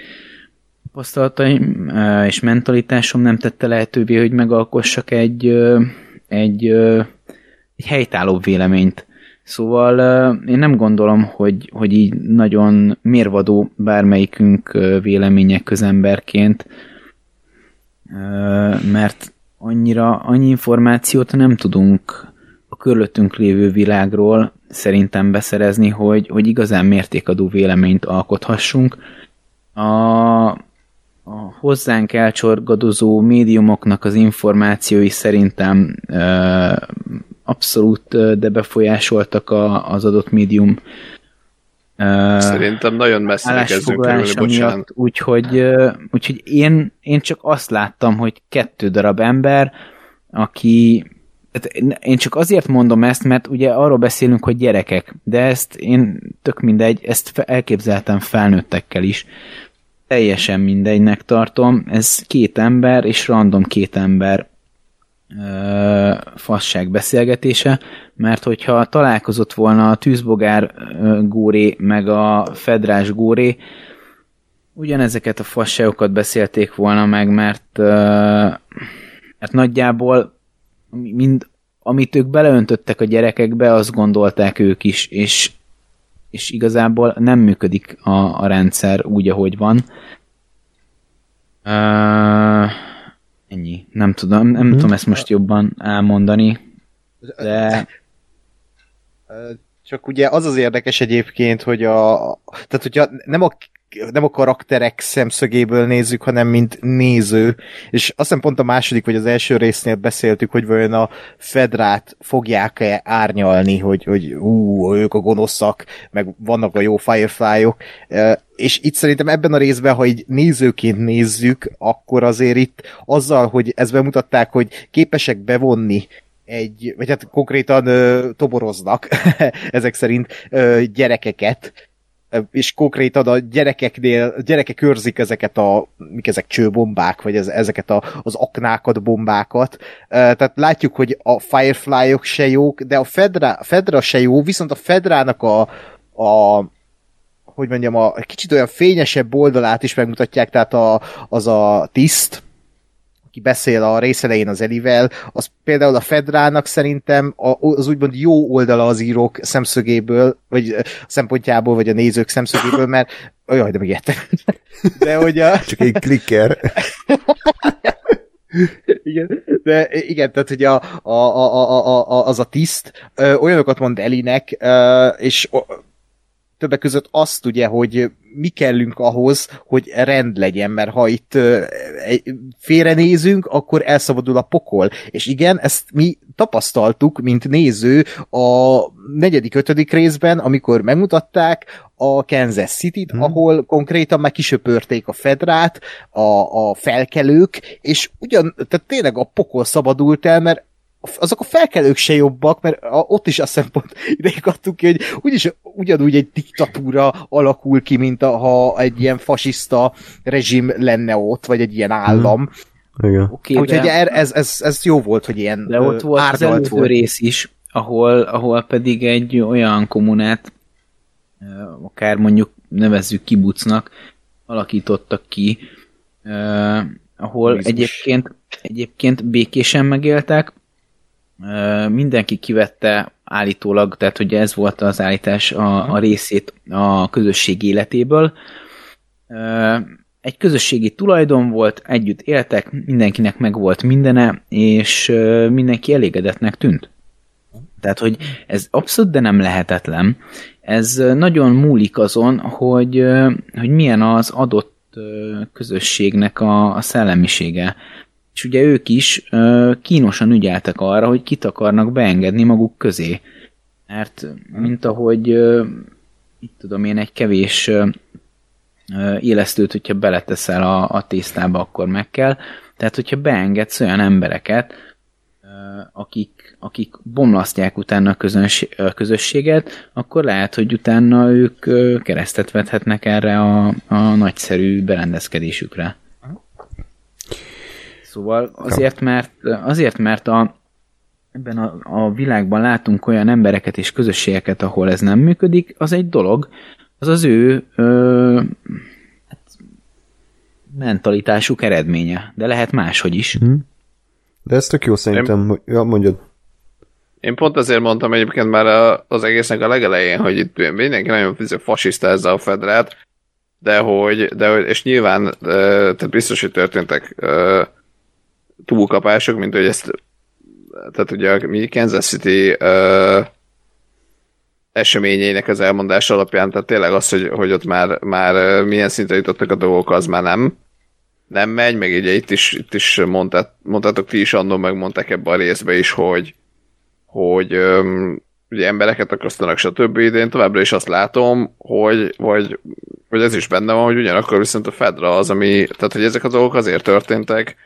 [SPEAKER 4] tapasztalataim ö, és mentalitásom nem tette lehetővé, hogy megalkossak egy, ö, egy, ö, egy helytállóbb véleményt. Szóval én nem gondolom, hogy, hogy így nagyon mérvadó bármelyikünk vélemények közemberként, mert annyira, annyi információt nem tudunk a körülöttünk lévő világról szerintem beszerezni, hogy, hogy igazán mértékadó véleményt alkothassunk. A, a hozzánk elcsorgadozó médiumoknak az információi szerintem ö, abszolút de befolyásoltak a, az adott médium
[SPEAKER 2] Szerintem nagyon messzire kezdünk kerülni, bocsánat.
[SPEAKER 4] Úgyhogy, úgyhogy én, én csak azt láttam, hogy kettő darab ember, aki én csak azért mondom ezt, mert ugye arról beszélünk, hogy gyerekek, de ezt én tök mindegy, ezt elképzeltem felnőttekkel is. Teljesen mindegynek tartom. Ez két ember, és random két ember ö, fasság beszélgetése, mert hogyha találkozott volna a tűzbogár góré meg a fedrás góré, ugyanezeket a fasságokat beszélték volna meg, mert, ö, mert nagyjából mind, amit ők beleöntöttek a gyerekekbe, azt gondolták ők is, és, és igazából nem működik a, a rendszer úgy, ahogy van. Uh, ennyi. Nem tudom, nem hmm. tudom ezt most jobban elmondani, de...
[SPEAKER 3] Csak ugye az az érdekes egyébként, hogy a... Tehát, hogyha nem a nem a karakterek szemszögéből nézzük, hanem mint néző, és azt hiszem pont a második vagy az első résznél beszéltük, hogy vajon a Fedrát fogják-e árnyalni, hogy, hogy ú, ők a gonoszak, meg vannak a jó Firefly-ok, és itt szerintem ebben a részben, ha így nézőként nézzük, akkor azért itt azzal, hogy ezt bemutatták, hogy képesek bevonni egy, vagy hát konkrétan ö, toboroznak <laughs> ezek szerint ö, gyerekeket, és konkrétan a gyerekeknél, a gyerekek őrzik ezeket a, mik ezek csőbombák, vagy ez, ezeket a, az aknákat, bombákat. Tehát látjuk, hogy a Firefly-ok se jók, de a Fedra, Fedra se jó, viszont a Fedrának a, a hogy mondjam, a kicsit olyan fényesebb oldalát is megmutatják, tehát a, az a tiszt, aki beszél a rész elején az Elivel, az például a Fedrának szerintem az úgymond jó oldala az írók szemszögéből, vagy szempontjából, vagy a nézők szemszögéből, mert olyan, de megijedtem. <laughs>
[SPEAKER 1] De hogy a... Csak egy klikker.
[SPEAKER 3] igen, de igen, tehát hogy a, a, a, a, a, az a tiszt ö, olyanokat mond Elinek, ö, és többek között azt ugye, hogy mi kellünk ahhoz, hogy rend legyen, mert ha itt félrenézünk, akkor elszabadul a pokol. És igen, ezt mi tapasztaltuk, mint néző a negyedik, ötödik részben, amikor megmutatták a Kansas City-t, hmm. ahol konkrétan már kisöpörték a Fedrát, a, a felkelők, és ugyan, tehát tényleg a pokol szabadult el, mert azok a felkelők se jobbak, mert ott is azt hiszem pont <laughs> ideig adtuk ki, hogy úgyis ugyanúgy egy diktatúra alakul ki, mint a, ha egy ilyen fasiszta rezsim lenne ott, vagy egy ilyen állam.
[SPEAKER 1] Mm. Igen.
[SPEAKER 3] Okay, Úgyhogy de... ez, ez, ez jó volt, hogy ilyen
[SPEAKER 4] De ott volt az előző volt. rész is, ahol, ahol pedig egy olyan kommunát, akár mondjuk nevezzük kibucnak, alakítottak ki, ahol egyébként, egyébként békésen megéltek, mindenki kivette állítólag, tehát hogy ez volt az állítás a, a részét a közösség életéből. Egy közösségi tulajdon volt, együtt éltek, mindenkinek meg volt mindene, és mindenki elégedetnek tűnt. Tehát, hogy ez abszolút, de nem lehetetlen. Ez nagyon múlik azon, hogy, hogy milyen az adott közösségnek a, a szellemisége és ugye ők is ö, kínosan ügyeltek arra, hogy kit akarnak beengedni maguk közé. Mert mint ahogy ö, itt tudom én egy kevés ö, élesztőt, hogyha beleteszel a, a tésztába, akkor meg kell. Tehát, hogyha beengedsz olyan embereket, ö, akik, akik bomlasztják utána a, közönség, a közösséget, akkor lehet, hogy utána ők ö, keresztet vethetnek erre a, a nagyszerű berendezkedésükre. Szóval azért, mert, azért, mert a, ebben a, a világban látunk olyan embereket és közösségeket, ahol ez nem működik, az egy dolog, az az ő ö, hát, mentalitásuk eredménye, de lehet máshogy is.
[SPEAKER 1] Mm. De ez tök jó szerintem, hogy ja, mondjad.
[SPEAKER 2] Én pont azért mondtam egyébként már az egésznek a legelején, hogy itt mindenki nagyon fasiszta ezzel a fedrát, de hogy, de hogy és nyilván, tehát biztos, hogy történtek túlkapások, mint hogy ezt tehát ugye mi Kansas City uh, eseményeinek az elmondása alapján, tehát tényleg az, hogy, hogy ott már, már milyen szintre jutottak a dolgok, az már nem nem megy, meg ugye itt is, itt is mondtát, mondtátok ti is annól, meg mondták ebbe a részbe is, hogy, hogy um, ugye embereket akasztanak, stb. De én továbbra is azt látom, hogy, vagy, hogy ez is benne van, hogy ugyanakkor viszont a Fedra az, ami, tehát hogy ezek a dolgok azért történtek,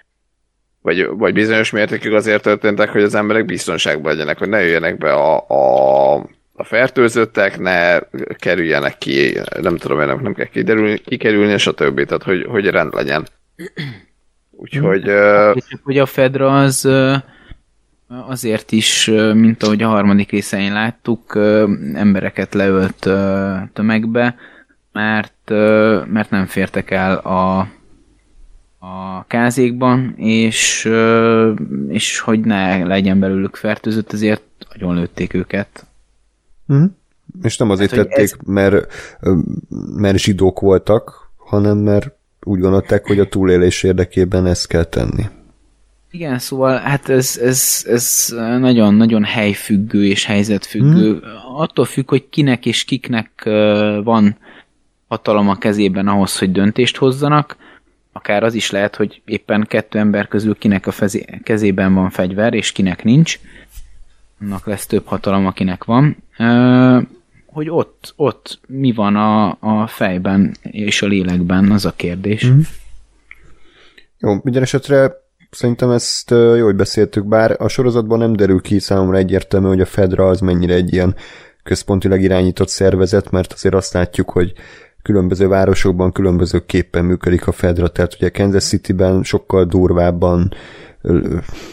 [SPEAKER 2] vagy, vagy bizonyos mértékig azért történtek, hogy az emberek biztonságban legyenek, hogy ne jöjjenek be a, a, a fertőzöttek, ne kerüljenek ki, nem tudom, nem, nem kell kiderülni, kikerülni, többi, tehát hogy, hogy rend legyen. Úgyhogy... Uh...
[SPEAKER 4] És hogy a Fedra az azért is, mint ahogy a harmadik részein láttuk, embereket leölt tömegbe, mert, mert nem fértek el a, a kázékban, és, és hogy ne legyen belőlük fertőzött, ezért nagyon lőtték őket.
[SPEAKER 1] Mm. És nem azért hát, tették, ez... mert, mert zsidók voltak, hanem mert úgy gondolták, hogy a túlélés érdekében ezt kell tenni.
[SPEAKER 4] Igen, szóval hát ez, ez, ez nagyon-nagyon helyfüggő és helyzetfüggő. Hmm. Attól függ, hogy kinek és kiknek van hatalom a kezében ahhoz, hogy döntést hozzanak, akár az is lehet, hogy éppen kettő ember közül kinek a fezé, kezében van fegyver, és kinek nincs. Annak lesz több hatalom, akinek van. Hogy ott, ott mi van a, a fejben és a lélekben, az a kérdés. Mm.
[SPEAKER 1] Jó, minden esetre szerintem ezt jó, hogy beszéltük, bár a sorozatban nem derül ki számomra egyértelmű, hogy a Fedra az mennyire egy ilyen központilag irányított szervezet, mert azért azt látjuk, hogy különböző városokban különbözőképpen működik a Fedra, tehát ugye Kansas City-ben sokkal durvábban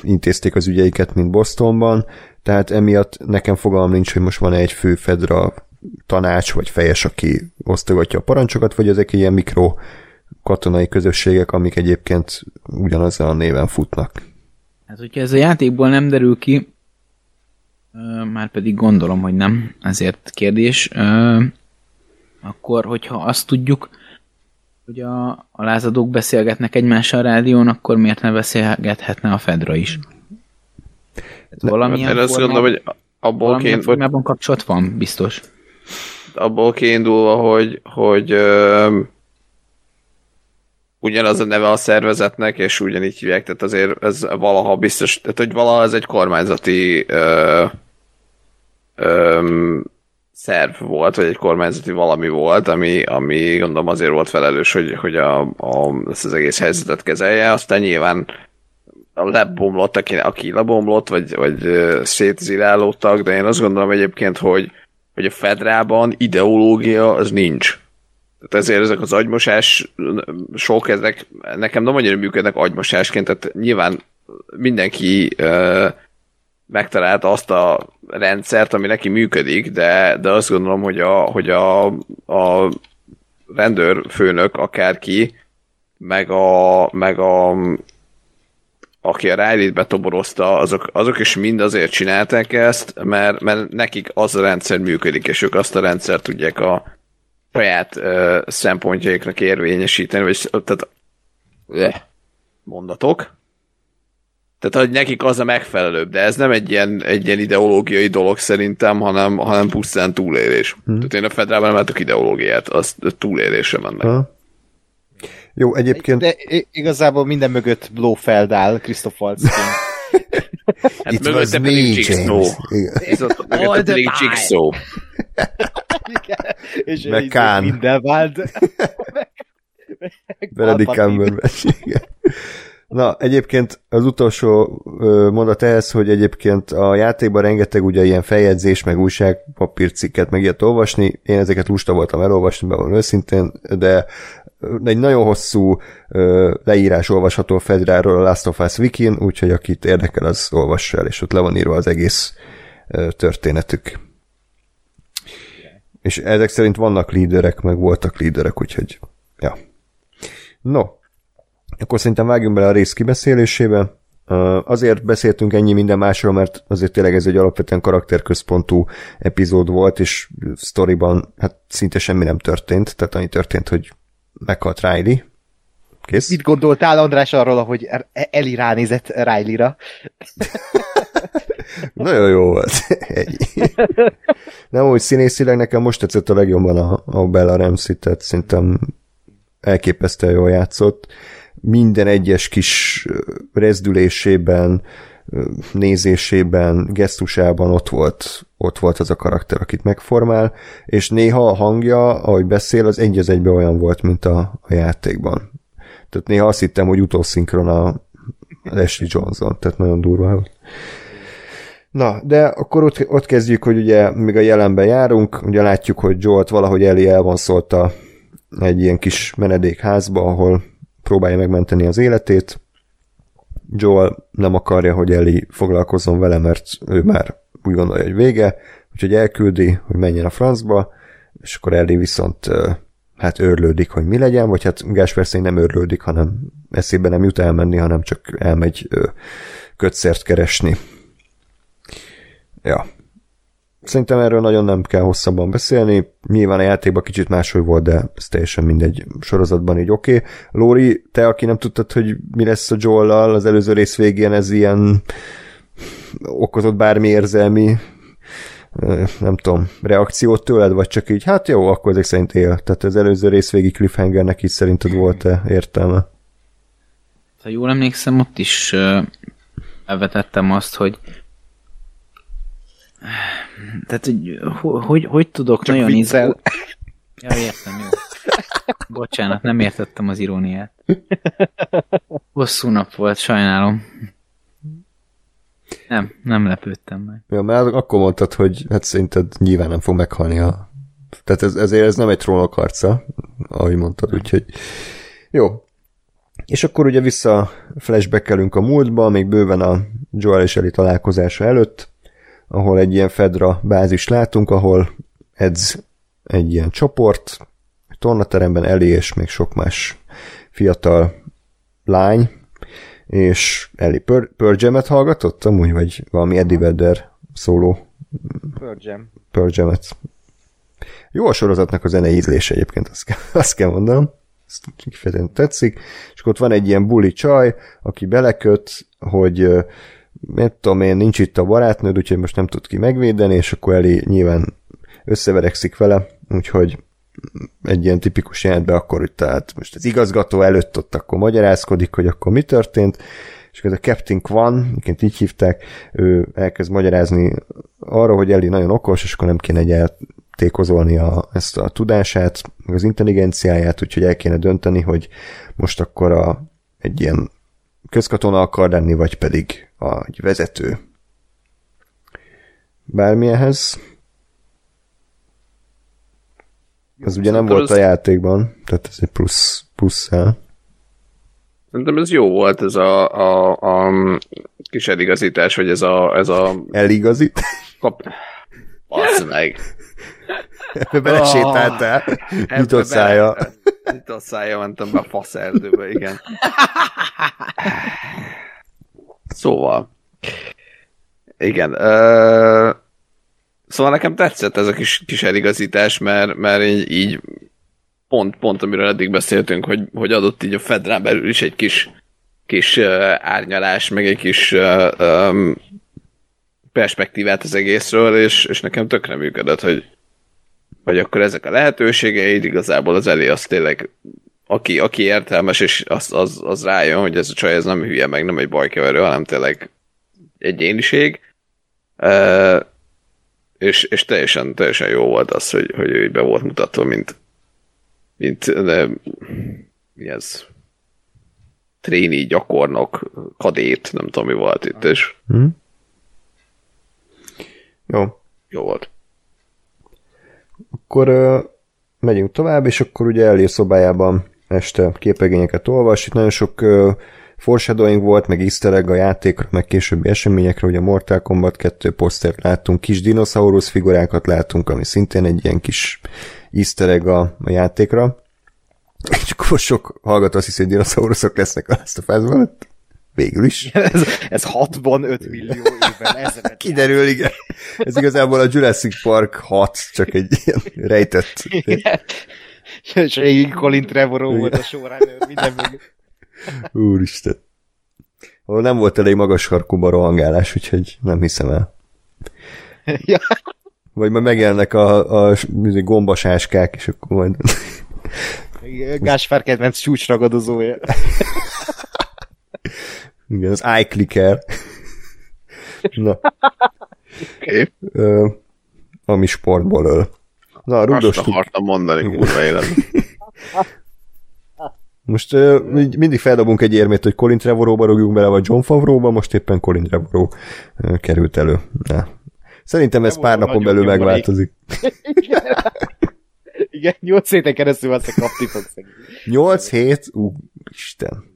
[SPEAKER 1] intézték az ügyeiket, mint Bostonban, tehát emiatt nekem fogalmam nincs, hogy most van egy fő Fedra tanács, vagy fejes, aki osztogatja a parancsokat, vagy ezek ilyen mikro katonai közösségek, amik egyébként ugyanazzal a néven futnak.
[SPEAKER 4] Hát, hogyha ez a játékból nem derül ki, már pedig gondolom, hogy nem, ezért kérdés, akkor, hogyha azt tudjuk, hogy a, a lázadók beszélgetnek egymással a rádión, akkor miért ne beszélgethetne a Fedra is?
[SPEAKER 2] Hát valamilyen formában, azt gondolom, hogy abból valamilyen
[SPEAKER 4] formában kapcsolat van, biztos.
[SPEAKER 2] Abból kiindulva, hogy, hogy ö, ugyanaz a neve a szervezetnek, és ugyanígy hívják, tehát azért ez valaha biztos, tehát hogy valaha ez egy kormányzati ö, ö, szerv volt, vagy egy kormányzati valami volt, ami, ami gondolom azért volt felelős, hogy, hogy a, a, ezt az egész helyzetet kezelje, aztán nyilván lebomlott, aki, aki lebomlott, vagy, vagy szétzilálódtak, de én azt gondolom egyébként, hogy, hogy a Fedrában ideológia az nincs. Tehát ezért ezek az agymosás sok, ezek nekem nem annyira működnek agymosásként, tehát nyilván mindenki uh, megtalálta azt a rendszert, ami neki működik, de, de azt gondolom, hogy a, hogy a, a rendőrfőnök, akárki, meg a, meg a aki a Riley-t betoborozta, azok, azok is mind azért csinálták ezt, mert, mert nekik az a rendszer működik, és ők azt a rendszer tudják a saját uh, szempontjaiknak érvényesíteni, vagy tehát uh, mondatok. Tehát, hogy nekik az a megfelelőbb, de ez nem egy ilyen, egy ilyen ideológiai dolog szerintem, hanem, hanem pusztán túlélés. Hmm. Tehát én a Fedrában nem látok ideológiát, az túlélésre mennek. Ha.
[SPEAKER 1] Jó, egyébként... De
[SPEAKER 3] igazából minden mögött Blofeld áll, Christoph Waltz. <laughs>
[SPEAKER 2] hát It mögötte pedig Jigsaw. Mögötte pedig Jigsaw.
[SPEAKER 3] És meg Kán. Mindenváld. <laughs>
[SPEAKER 1] Benedict Cumberbatch, igen. Na, egyébként az utolsó mondat ehhez, hogy egyébként a játékban rengeteg ugye ilyen feljegyzés, meg újságpapírcikket meg ilyet olvasni. Én ezeket lusta voltam elolvasni, van őszintén, de egy nagyon hosszú leírás olvasható Fedráról a Last of Us Wikin, úgyhogy akit érdekel, az olvassa el, és ott le van írva az egész történetük. És ezek szerint vannak líderek, meg voltak líderek, úgyhogy ja. No, akkor szerintem vágjunk bele a rész kibeszélésébe. Azért beszéltünk ennyi minden másról, mert azért tényleg ez egy alapvetően karakterközpontú epizód volt, és sztoriban hát szinte semmi nem történt, tehát annyi történt, hogy meghalt Riley.
[SPEAKER 3] Kész? Mit gondoltál, András, arról, ahogy Eli ránézett Riley-ra? <laughs>
[SPEAKER 1] Nagyon jó volt. Nem úgy színészileg nekem most tetszett a legjobban a, a Bella Ramsey, tehát szerintem elképesztően jól játszott. Minden egyes kis rezdülésében nézésében, gesztusában ott volt, ott volt az a karakter, akit megformál, és néha a hangja, ahogy beszél, az egy az egybe olyan volt, mint a, a játékban. Tehát néha azt hittem, hogy utószinkron a Leslie Johnson, tehát nagyon durva volt. Na, de akkor ott, ott kezdjük, hogy ugye még a jelenben járunk, ugye látjuk, hogy Jolt valahogy Eli elvonszolta egy ilyen kis menedékházba, ahol próbálja megmenteni az életét. Joel nem akarja, hogy Eli foglalkozzon vele, mert ő már úgy gondolja, hogy vége, úgyhogy elküldi, hogy menjen a francba, és akkor Eli viszont hát őrlődik, hogy mi legyen, vagy hát Gáspár nem őrlődik, hanem eszébe nem jut elmenni, hanem csak elmegy kötszert keresni. Ja. Szerintem erről nagyon nem kell hosszabban beszélni. Nyilván a játékban kicsit máshogy volt, de ez teljesen mindegy sorozatban így oké. Okay. Lóri, te, aki nem tudtad, hogy mi lesz a joel az előző rész végén, ez ilyen okozott bármi érzelmi nem tudom, reakciót tőled, vagy csak így, hát jó, akkor ezek szerint él. Tehát az előző rész végi cliffhangernek így szerinted volt-e értelme?
[SPEAKER 4] Ha jól emlékszem, ott is elvetettem azt, hogy tehát, hogy hogy, hogy tudok Csak nagyon izgulni. Ja, értem, jó. Bocsánat, nem értettem az iróniát. Hosszú nap volt, sajnálom. Nem, nem lepődtem meg.
[SPEAKER 1] Ja, mert akkor mondtad, hogy hát szerinted nyilván nem fog meghalni a... Tehát ez, ezért ez nem egy trónok harca, ahogy mondtad, úgyhogy jó. És akkor ugye vissza flashbackelünk a múltba, még bőven a Joel és Ellie találkozása előtt, ahol egy ilyen Fedra bázis látunk, ahol edz egy ilyen csoport, tornateremben Eli és még sok más fiatal lány, és Eli Pur- Purgemet hallgatott amúgy, vagy valami Eddie Vedder szóló
[SPEAKER 3] Purgem.
[SPEAKER 1] Purgemet. Jó a sorozatnak a zenei ízlése egyébként, azt kell, <laughs> azt kell mondanom. Ezt kifejezetten tetszik. És ott van egy ilyen buli csaj, aki beleköt, hogy nem tudom én, nincs itt a barátnőd, úgyhogy most nem tud ki megvédeni, és akkor Eli nyilván összeverekszik vele, úgyhogy egy ilyen tipikus jelentben akkor hogy tehát most az igazgató előtt ott akkor magyarázkodik, hogy akkor mi történt, és akkor a Captain Kwan, iként így hívták, ő elkezd magyarázni arra, hogy Eli nagyon okos, és akkor nem kéne egy eltékozolni a, ezt a tudását, meg az intelligenciáját, úgyhogy el kéne dönteni, hogy most akkor a, egy ilyen közkatona akar lenni, vagy pedig a, vezető. Bármilyenhez. Ez ugye nem volt a játékban, tehát ez egy plusz, plusz el.
[SPEAKER 2] Szerintem ez jó volt, ez a, a, a kis eligazítás, vagy ez a... Ez a
[SPEAKER 1] Eligazít?
[SPEAKER 2] Kap... Basz meg!
[SPEAKER 1] Ebbe belesétáltál. Oh, nyitott szája.
[SPEAKER 2] Nyitott szája, mentem be a faszerdőbe, igen. Szóval. Igen. Uh, szóval nekem tetszett ez a kis, kis eligazítás, mert, mert így, így pont, pont amiről eddig beszéltünk, hogy, hogy adott így a Fedrán belül is egy kis, kis uh, árnyalás, meg egy kis uh, um, perspektívát az egészről, és, és nekem tökre működött, hogy, hogy akkor ezek a lehetőségeid, igazából az elé az tényleg aki, aki értelmes, és az, az, az rájön, hogy ez a csaj ez nem hülye, meg nem egy bajkeverő, hanem tényleg egyéniség. Uh, és, és teljesen, teljesen jó volt az, hogy, hogy ő be volt mutatva, mint, mint de, mi ez? Tréni, gyakornok, kadét, nem tudom, mi volt itt, és hmm.
[SPEAKER 1] Jó.
[SPEAKER 2] Jó volt.
[SPEAKER 1] Akkor uh, megyünk tovább, és akkor ugye Elé szobájában este képregényeket olvas. Itt nagyon sok uh, foreshadowing volt, meg easter egg a játékra, meg későbbi eseményekre, ugye a Mortal Kombat 2 posztert láttunk, kis dinoszaurusz figurákat látunk, ami szintén egy ilyen kis easter egg a, a játékra. <laughs> És akkor sok hallgató azt hiszi, hogy dinoszauruszok lesznek a Last of Us-ban. Végül is. <laughs>
[SPEAKER 3] ez, ez 65 millió évvel ezelőtt. <laughs>
[SPEAKER 1] Kiderül, igen. Ez igazából a Jurassic Park 6, csak egy ilyen rejtett.
[SPEAKER 3] És régi Colin Trevorrow volt a során, minden még.
[SPEAKER 1] Úristen. Ahol nem volt elég magas sarkúba rohangálás, úgyhogy nem hiszem el. Ja. Vagy majd megjelennek a, a, a gombasáskák, és akkor majd...
[SPEAKER 3] Gáspár kedvenc csúcsragadozója. <laughs>
[SPEAKER 1] Igen, az iClicker. <laughs> Na,
[SPEAKER 2] Oké.
[SPEAKER 1] ö, ami sportból öl. Na, a rúdos
[SPEAKER 2] Azt akartam mondani, kurva élet. <laughs>
[SPEAKER 1] Most ö, mindig feldobunk egy érmét, hogy Colin Trevorrowba rúgjunk bele, vagy John Favreauba, most éppen Colin Trevorrow ö, került elő. Na. Szerintem ez pár napon belül megváltozik. <laughs>
[SPEAKER 3] Igen, nyolc héten keresztül azt kapni fog szegény.
[SPEAKER 1] 8 hét? Ú, Isten.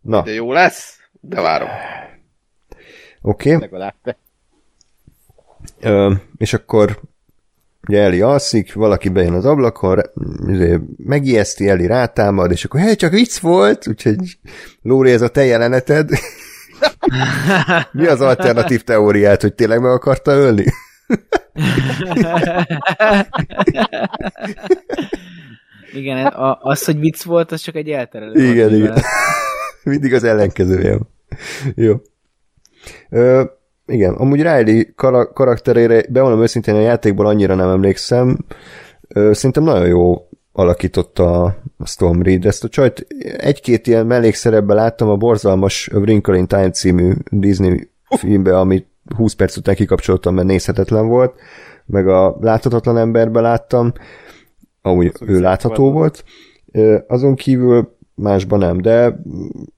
[SPEAKER 1] Na,
[SPEAKER 2] De jó lesz? De várom.
[SPEAKER 1] oké. Okay. Ö, és akkor ugye Eli alszik, valaki bejön az ablakon, izé, megijeszti, Eli rátámad, és akkor hely, csak vicc volt, úgyhogy Lóri, ez a te jeleneted. <laughs> Mi az alternatív teóriát, hogy tényleg meg akarta ölni? <laughs>
[SPEAKER 4] Igen, a, az, hogy vicc volt, az csak egy elterelő.
[SPEAKER 1] Igen,
[SPEAKER 4] volt,
[SPEAKER 1] igen.
[SPEAKER 4] mivel- <laughs>
[SPEAKER 1] Mindig az ellenkezője. Jó. Ö, igen, amúgy Riley kara- karakterére, bevallom őszintén a játékból annyira nem emlékszem, Ö, szerintem nagyon jó alakította a Storm Reed. Ezt a csajt egy-két ilyen mellékszerepben láttam a borzalmas Wrinkle in Time című Disney filmbe, amit 20 perc után kikapcsoltam, mert nézhetetlen volt, meg a Láthatatlan emberben láttam, amúgy ő látható volt. Ö, Azon kívül másban nem, de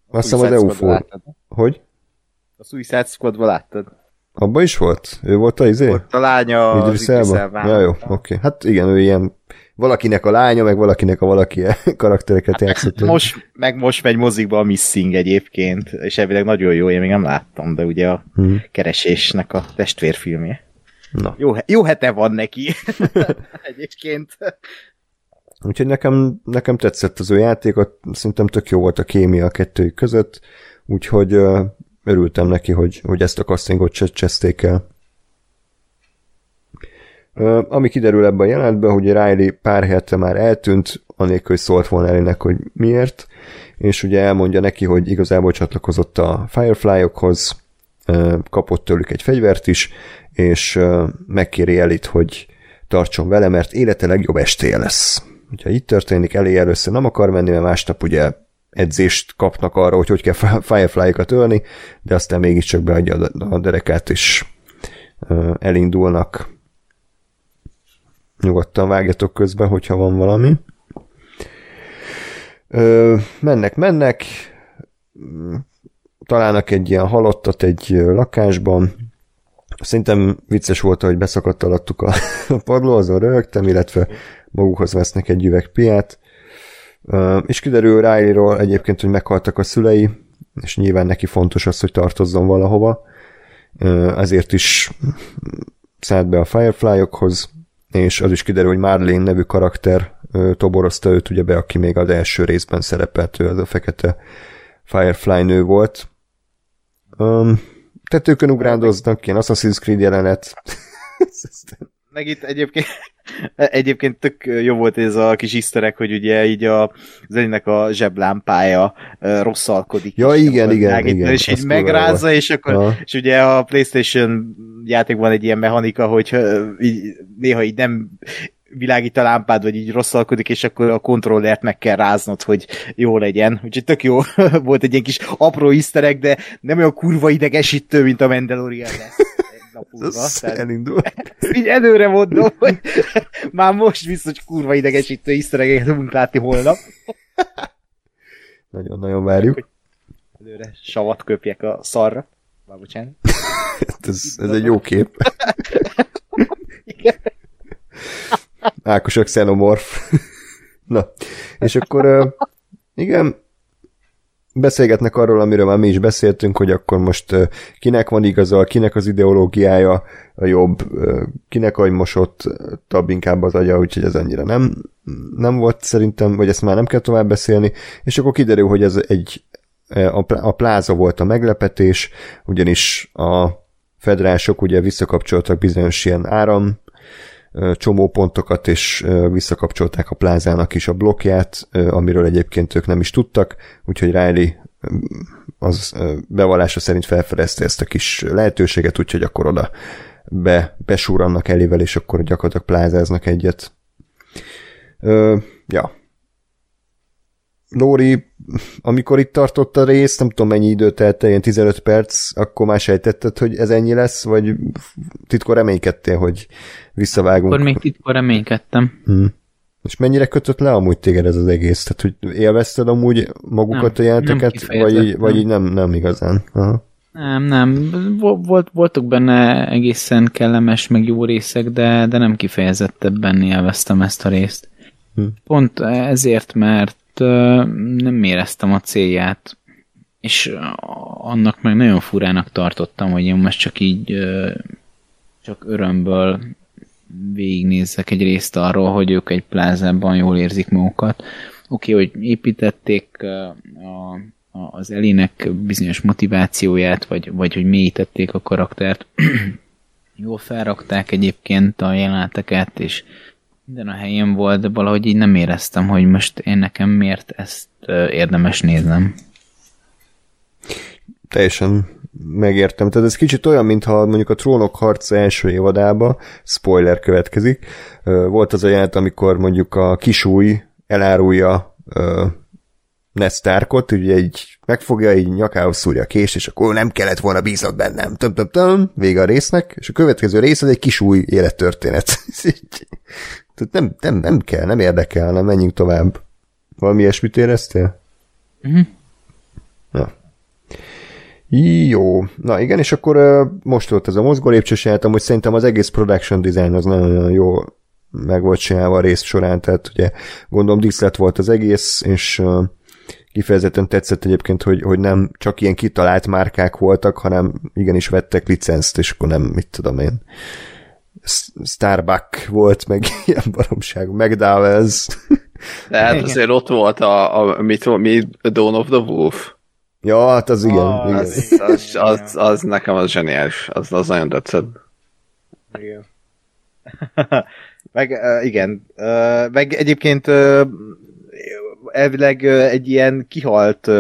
[SPEAKER 1] azt hiszem az.
[SPEAKER 3] Squadban láttad?
[SPEAKER 1] Hogy?
[SPEAKER 3] A Suicide Squadban láttad?
[SPEAKER 1] Abba is volt? Ő volt a izé?
[SPEAKER 3] Ott a lánya
[SPEAKER 1] Idris Elba? Ja, jó, oké. Okay. Hát igen, ő ilyen valakinek a lánya, meg valakinek a valaki <laughs> karaktereket játszott.
[SPEAKER 3] Most, meg most megy mozikba a Missing egyébként, és elvileg nagyon jó, én még nem láttam, de ugye a
[SPEAKER 1] Hmm.
[SPEAKER 3] keresésnek a testvérfilmje.
[SPEAKER 1] Na.
[SPEAKER 3] Jó, jó hete van neki. <laughs> egyébként.
[SPEAKER 1] Úgyhogy nekem, nekem tetszett az ő játékot, szerintem tök jó volt a kémia a kettőjük között, úgyhogy örültem neki, hogy, hogy ezt a castingot cse- cseszték el. Ami kiderül ebben a jelentben, hogy Riley pár hete már eltűnt, anélkül, hogy szólt volna elének, hogy miért, és ugye elmondja neki, hogy igazából csatlakozott a Firefly-okhoz, kapott tőlük egy fegyvert is, és megkéri Elit, hogy tartson vele, mert élete legjobb estéje lesz. Hogyha itt történik, elé először nem akar menni, mert másnap ugye edzést kapnak arra, hogy hogy kell Firefly-okat ölni, de aztán mégiscsak beadja a derekát, és elindulnak. Nyugodtan vágjatok közben, hogyha van valami. Mennek, mennek, találnak egy ilyen halottat egy lakásban, Szerintem vicces volt, hogy beszakadt alattuk a, a padló, azon röhögtem, illetve magukhoz vesznek egy üveg piát. És kiderül Riley-ról egyébként, hogy meghaltak a szülei, és nyilván neki fontos az, hogy tartozzon valahova. Ezért is szállt be a Firefly-okhoz, és az is kiderül, hogy Marlene nevű karakter toborozta őt ugye be, aki még az első részben szerepelt, ő az a fekete Firefly nő volt. Um, tetőkön ugrándoznak, ilyen Assassin's Creed jelenet. <laughs>
[SPEAKER 3] Meg itt egyébként, <laughs> egyébként tök jó volt ez a kis iszterek, hogy ugye így a Zelinek a zseblámpája rosszalkodik.
[SPEAKER 1] Ja, igen, igen,
[SPEAKER 3] világít,
[SPEAKER 1] igen,
[SPEAKER 3] És
[SPEAKER 1] az
[SPEAKER 3] így megrázza, és akkor,
[SPEAKER 1] Ja.
[SPEAKER 3] és ugye a Playstation játékban egy ilyen mechanika, hogy így, néha így nem világít a lámpád, vagy így rosszalkodik, és akkor a kontrollert meg kell ráznod, hogy jó legyen. Úgyhogy tök jó <laughs> volt egy ilyen kis apró iszterek, de nem olyan kurva idegesítő, mint a Mandalorian lesz. <laughs> Napulva,
[SPEAKER 1] Ez
[SPEAKER 3] tehát-
[SPEAKER 1] elindul. <laughs>
[SPEAKER 3] így előre mondom, hogy <laughs> már most biztos kurva idegesítő iszteregeket fogunk látni holnap. <laughs>
[SPEAKER 1] Nagyon-nagyon várjuk.
[SPEAKER 3] Előre savat köpjek a szarra. Már bocsánat.
[SPEAKER 1] Ez, ez egy jó kép.
[SPEAKER 3] Igen.
[SPEAKER 1] Ákos a xenomorf. Na, és akkor igen, beszélgetnek arról, amiről már mi is beszéltünk, hogy akkor most kinek van igaza, kinek az ideológiája a jobb, kinek agymosottabb inkább az agya, úgyhogy ez annyira nem, nem volt szerintem, vagy ezt már nem kell tovább beszélni, és akkor kiderül, hogy ez egy a, plá- a pláza volt a meglepetés, ugyanis a federások ugye visszakapcsoltak bizonyos ilyen áram csomópontokat, és visszakapcsolták a plázának is a blokkját, ö, amiről egyébként ők nem is tudtak, úgyhogy Riley az bevallása szerint felfedezte ezt a kis lehetőséget, úgyhogy akkor oda be, besúrannak elével, és akkor gyakorlatilag plázáznak egyet. Ö, ja. Lóri, amikor itt tartott a rész, nem tudom mennyi időt telt ilyen 15 perc, akkor már sejtetted, hogy ez ennyi lesz, vagy titkor reménykedtél, hogy visszavágunk?
[SPEAKER 4] Akkor még titkor reménykedtem.
[SPEAKER 1] Hmm. És mennyire kötött le amúgy téged ez az egész? Tehát, hogy élvezted amúgy magukat
[SPEAKER 4] Nem,
[SPEAKER 1] a játéket,
[SPEAKER 4] nem
[SPEAKER 1] vagy,
[SPEAKER 4] kifejezetten.
[SPEAKER 1] vagy így nem, nem igazán? Aha.
[SPEAKER 4] Nem, nem. Volt, voltak benne egészen kellemes, meg jó részek, de, de nem kifejezettebben élveztem ezt a részt.
[SPEAKER 1] Hm.
[SPEAKER 4] Pont ezért, mert nem éreztem a célját, és annak meg nagyon furának tartottam, hogy én most csak így csak örömből végignézzek egy részt arról, hogy ők egy plázában jól érzik magukat. Oké, okay, hogy építették a, a, az Elinek bizonyos motivációját, vagy, vagy hogy mélyítették a karaktert. <clears throat> jól felrakták egyébként a jeleneteket, és minden a helyén volt, de valahogy így nem éreztem, hogy most én nekem miért ezt érdemes néznem.
[SPEAKER 1] Teljesen megértem. Tehát ez kicsit olyan, mintha mondjuk a Trónok harca első évadába, spoiler következik, volt az a jelent, amikor mondjuk a kisúj elárulja Ned Starkot, ugye így megfogja, így nyakához szúrja a kést, és akkor nem kellett volna bíznod bennem. Töm, töm, töm, vége a résznek, és a következő rész az egy kis új élettörténet. <laughs> Tehát nem, nem, nem kell, nem érdekel, nem menjünk tovább. Valami ilyesmit éreztél?
[SPEAKER 4] Mhm.
[SPEAKER 1] Ja. Jó, na igen, és akkor uh, most volt ez a mozgó lépcsős amúgy szerintem az egész production design az nagyon-nagyon jó meg volt csinálva a rész során, tehát ugye gondolom díszlet volt az egész, és uh, kifejezetten tetszett egyébként, hogy, hogy nem csak ilyen kitalált márkák voltak, hanem igenis vettek licenzt, és akkor nem, mit tudom én, Starbuck volt, meg <laughs> ilyen baromság, McDowell's.
[SPEAKER 2] Tehát azért ott volt a, a mit, mi, Dawn of the Wolf.
[SPEAKER 1] ja, hát az igen.
[SPEAKER 3] Ah,
[SPEAKER 1] igen.
[SPEAKER 2] Az, az, az, az, nekem az zseniális. Az, az nagyon tetszett.
[SPEAKER 3] Igen. <laughs> meg uh, igen, uh, meg egyébként uh, elvileg egy ilyen kihalt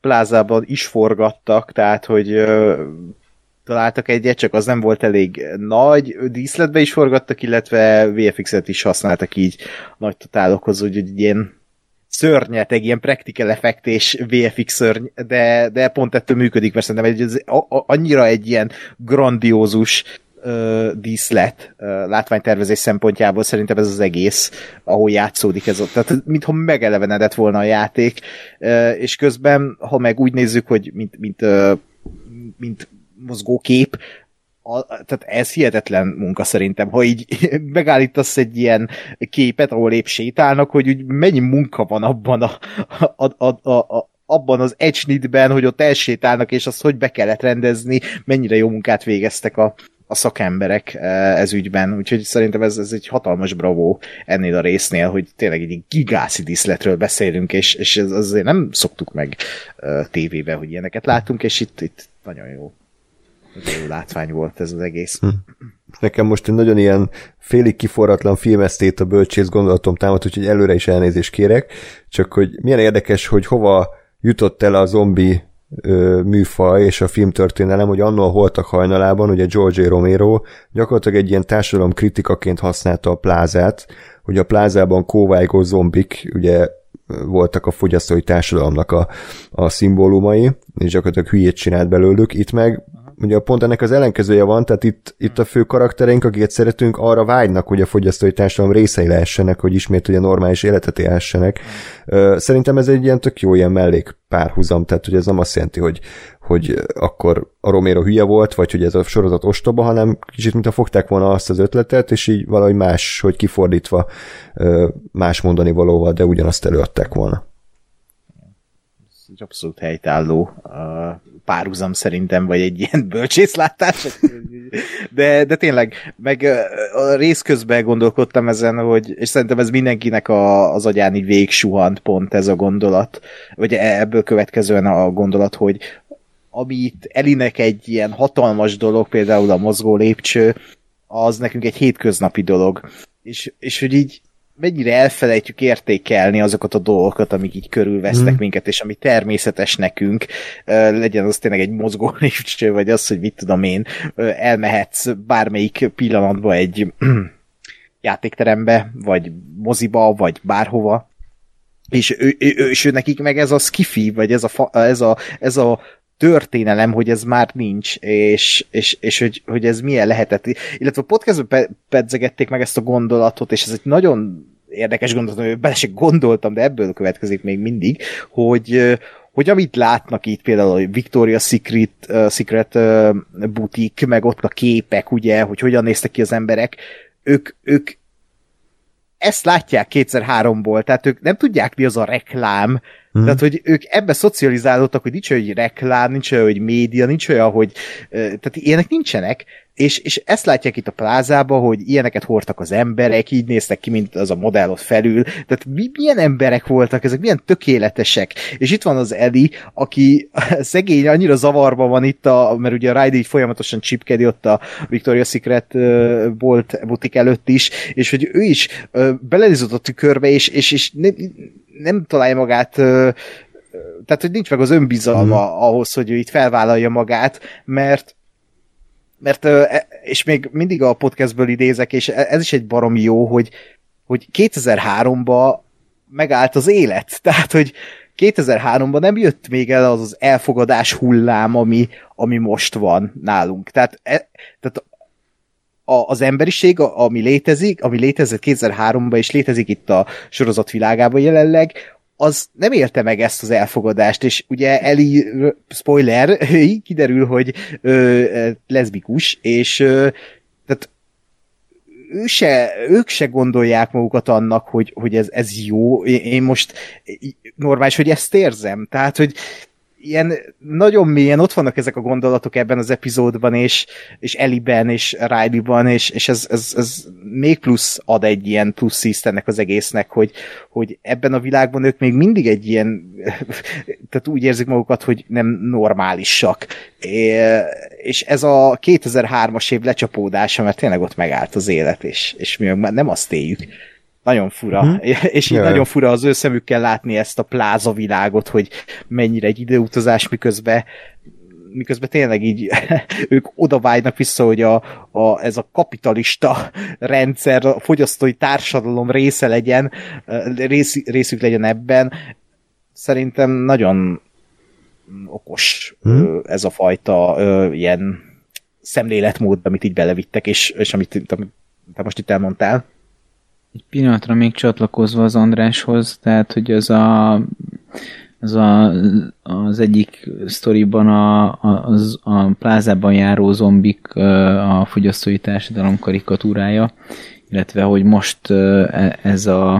[SPEAKER 3] plázában is forgattak, tehát hogy találtak egyet, csak az nem volt elég nagy, díszletbe is forgattak, illetve VFX-et is használtak így nagy totálokhoz, úgyhogy ilyen szörnyeteg, ilyen practical effect és VFX szörny, de, de pont ettől működik, mert szerintem egy, ez a, a, annyira egy ilyen grandiózus díszlet ö, látványtervezés szempontjából szerintem ez az egész, ahol játszódik ez ott. Tehát mintha megelevenedett volna a játék, és közben, ha meg úgy nézzük, hogy mint, mint, ö, mint mozgókép, a, tehát ez hihetetlen munka szerintem, ha így <laughs> megállítasz egy ilyen képet, ahol épp sétálnak, hogy úgy mennyi munka van abban a, a, a, a, a abban az ecsnitben, hogy ott elsétálnak, és azt hogy be kellett rendezni, mennyire jó munkát végeztek a, a szakemberek ez ügyben, úgyhogy szerintem ez, ez egy hatalmas bravó ennél a résznél, hogy tényleg egy gigászi diszletről beszélünk, és, és ez azért nem szoktuk meg uh, tévébe, hogy ilyeneket látunk, és itt, itt nagyon jó nagyon jó látvány volt ez az egész. Hm.
[SPEAKER 1] Nekem most egy nagyon ilyen félig kiforratlan filmesztét a bölcsész gondolatom támad, úgyhogy előre is elnézést kérek, csak hogy milyen érdekes, hogy hova jutott el a zombi műfaj és a filmtörténelem, hogy annól holtak hajnalában, ugye George A. Romero gyakorlatilag egy ilyen társadalom kritikaként használta a plázát, hogy a plázában kóvájgó zombik, ugye voltak a fogyasztói társadalomnak a, a szimbólumai, és gyakorlatilag hülyét csinált belőlük. Itt meg ugye pont ennek az ellenkezője van, tehát itt, itt a fő karaktereink, akiket szeretünk, arra vágynak, hogy a fogyasztói társadalom részei lehessenek, hogy ismét ugye normális életet élhessenek. Szerintem ez egy ilyen tök jó ilyen mellék párhuzam, tehát hogy ez nem azt jelenti, hogy, hogy akkor a Romero hülye volt, vagy hogy ez a sorozat ostoba, hanem kicsit mintha fogták volna azt az ötletet, és így valahogy más, hogy kifordítva más mondani valóval, de ugyanazt előadták volna
[SPEAKER 3] egy abszolút helytálló párhuzam szerintem, vagy egy ilyen <laughs> bölcsészlátás. De, de tényleg, meg a rész közben gondolkodtam ezen, hogy, és szerintem ez mindenkinek a, az agyán így végig suhant pont ez a gondolat, vagy ebből következően a gondolat, hogy ami itt Elinek egy ilyen hatalmas dolog, például a mozgó lépcső, az nekünk egy hétköznapi dolog. És, és hogy így mennyire elfelejtjük értékelni azokat a dolgokat, amik így körülvesznek mm. minket, és ami természetes nekünk, legyen az tényleg egy mozgó <laughs> lépcső, vagy az, hogy mit tudom én, elmehetsz bármelyik pillanatba egy <clears throat> játékterembe, vagy moziba, vagy bárhova, és, ő, ő, ő, és ő nekik meg ez a skifi, vagy ez a, fa, ez a, ez a történelem, hogy ez már nincs, és, és, és hogy, hogy ez milyen lehetett. Illetve a podcastban pe- pedzegették meg ezt a gondolatot, és ez egy nagyon érdekes gondolat, hogy bele se gondoltam, de ebből következik még mindig, hogy, hogy amit látnak itt például a Victoria Secret, uh, Secret uh, butik, meg ott a képek, ugye, hogy hogyan néztek ki az emberek, ők, ők ezt látják kétszer-háromból, tehát ők nem tudják, mi az a reklám, Hmm. Tehát, hogy ők ebbe szocializálódtak, hogy nincs olyan, hogy reklám, nincs olyan, hogy média, nincs olyan, hogy... Tehát ilyenek nincsenek, és, és ezt látják itt a plázába, hogy ilyeneket hordtak az emberek, így néztek ki, mint az a modell ott felül. Tehát mi, milyen emberek voltak ezek, milyen tökéletesek. És itt van az Eli, aki <laughs> szegény annyira zavarba van itt, a, mert ugye a Ride így folyamatosan csipkedi ott a Victoria's Secret bolt butik előtt is, és hogy ő is belenézott a tükörbe, és, és, és nem, nem találja magát tehát, hogy nincs meg az önbizalma mm. ahhoz, hogy ő itt felvállalja magát, mert mert, e, és még mindig a podcastből idézek, és e, ez is egy baromi jó, hogy, hogy 2003-ban megállt az élet. <laughs> Tehát, hogy 2003-ban nem jött még el az az elfogadás hullám, ami, ami most van nálunk. Tehát, e, tehát a, az emberiség, ami létezik, ami létezett 2003-ban, és létezik itt a sorozat világában jelenleg, az nem élte meg ezt az elfogadást, és ugye Eli, spoiler, <laughs> kiderül, hogy ö, leszbikus, és ö, tehát ő se, ők se gondolják magukat annak, hogy, hogy ez, ez jó. Én most normális, hogy ezt érzem. Tehát, hogy ilyen nagyon mélyen ott vannak ezek a gondolatok ebben az epizódban, és, és Eliben, és Riley-ban, és, és ez, ez, ez még plusz ad egy ilyen plusz ízt ennek az egésznek, hogy, hogy ebben a világban ők még mindig egy ilyen, <laughs> tehát úgy érzik magukat, hogy nem normálisak. És ez a 2003-as év lecsapódása, mert tényleg ott megállt az élet, és, és mi nem azt éljük. Nagyon fura. Hmm. <laughs> És így Jaj. nagyon fura az ő szemükkel látni ezt a pláza világot, hogy mennyire egy időutazás, miközben miközben tényleg így <laughs> ők oda vágynak vissza, hogy a, a, ez a kapitalista <laughs> rendszer, a fogyasztói társadalom része legyen, rész, részük legyen ebben. Szerintem nagyon okos hmm. ez a fajta ilyen szemléletmód, amit így belevittek, és, és amit te most itt elmondtál.
[SPEAKER 4] Egy pillanatra még csatlakozva az Andráshoz, tehát, hogy az a, az, a, az egyik sztoriban a, a, az, a plázában járó zombik a fogyasztói társadalom karikatúrája, illetve hogy most e, ez a,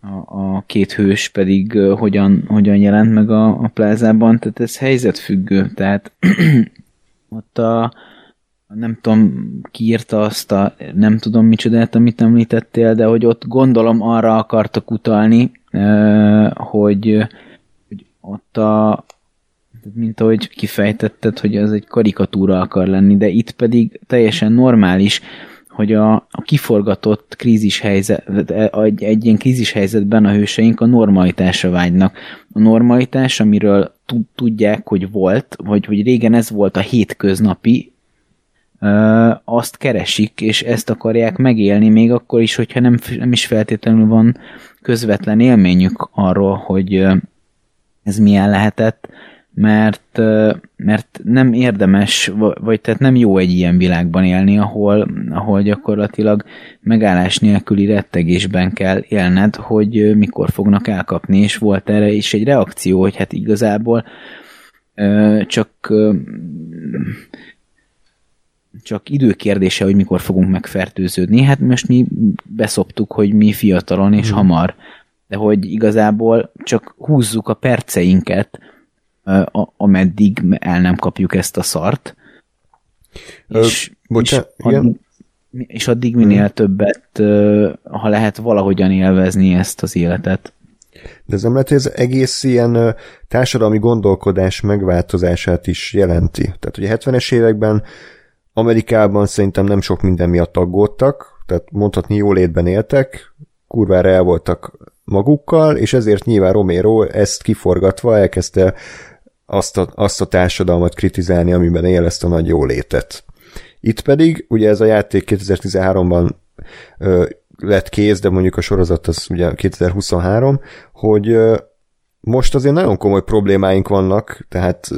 [SPEAKER 4] a, a két hős pedig hogyan, hogyan jelent meg a, a plázában, tehát ez helyzetfüggő, tehát <clears throat> ott a, nem tudom, ki írta azt a, nem tudom micsodát, amit említettél, de hogy ott gondolom arra akartak utalni, hogy, hogy ott a, mint ahogy kifejtetted, hogy az egy karikatúra akar lenni, de itt pedig teljesen normális, hogy a, a kiforgatott krízis helyzet, egy, egy ilyen krízis helyzetben a hőseink a normalitásra vágynak. A normalitás, amiről tudják, hogy volt, vagy hogy régen ez volt a hétköznapi, azt keresik, és ezt akarják megélni, még akkor is, hogyha nem, nem is feltétlenül van közvetlen élményük arról, hogy ez milyen lehetett, mert, mert nem érdemes, vagy tehát nem jó egy ilyen világban élni, ahol, ahol gyakorlatilag megállás nélküli rettegésben kell élned, hogy mikor fognak elkapni, és volt erre is egy reakció, hogy hát igazából csak csak időkérdése, hogy mikor fogunk megfertőződni. Hát most mi beszoptuk, hogy mi fiatalon és hmm. hamar, de hogy igazából csak húzzuk a perceinket, ameddig el nem kapjuk ezt a szart. Ö, és, bocsánat, és, addig, és addig minél hmm. többet, ha lehet valahogyan élvezni ezt az életet.
[SPEAKER 1] De ez nem lehet, hogy ez egész ilyen társadalmi gondolkodás megváltozását is jelenti. Tehát ugye 70-es években Amerikában szerintem nem sok minden miatt aggódtak, tehát mondhatni jólétben éltek, kurvára el voltak magukkal, és ezért nyilván Romero ezt kiforgatva elkezdte azt a, azt a társadalmat kritizálni, amiben él ezt a nagy jólétet. Itt pedig, ugye ez a játék 2013-ban ö, lett kész, de mondjuk a sorozat az ugye 2023, hogy most azért nagyon komoly problémáink vannak, tehát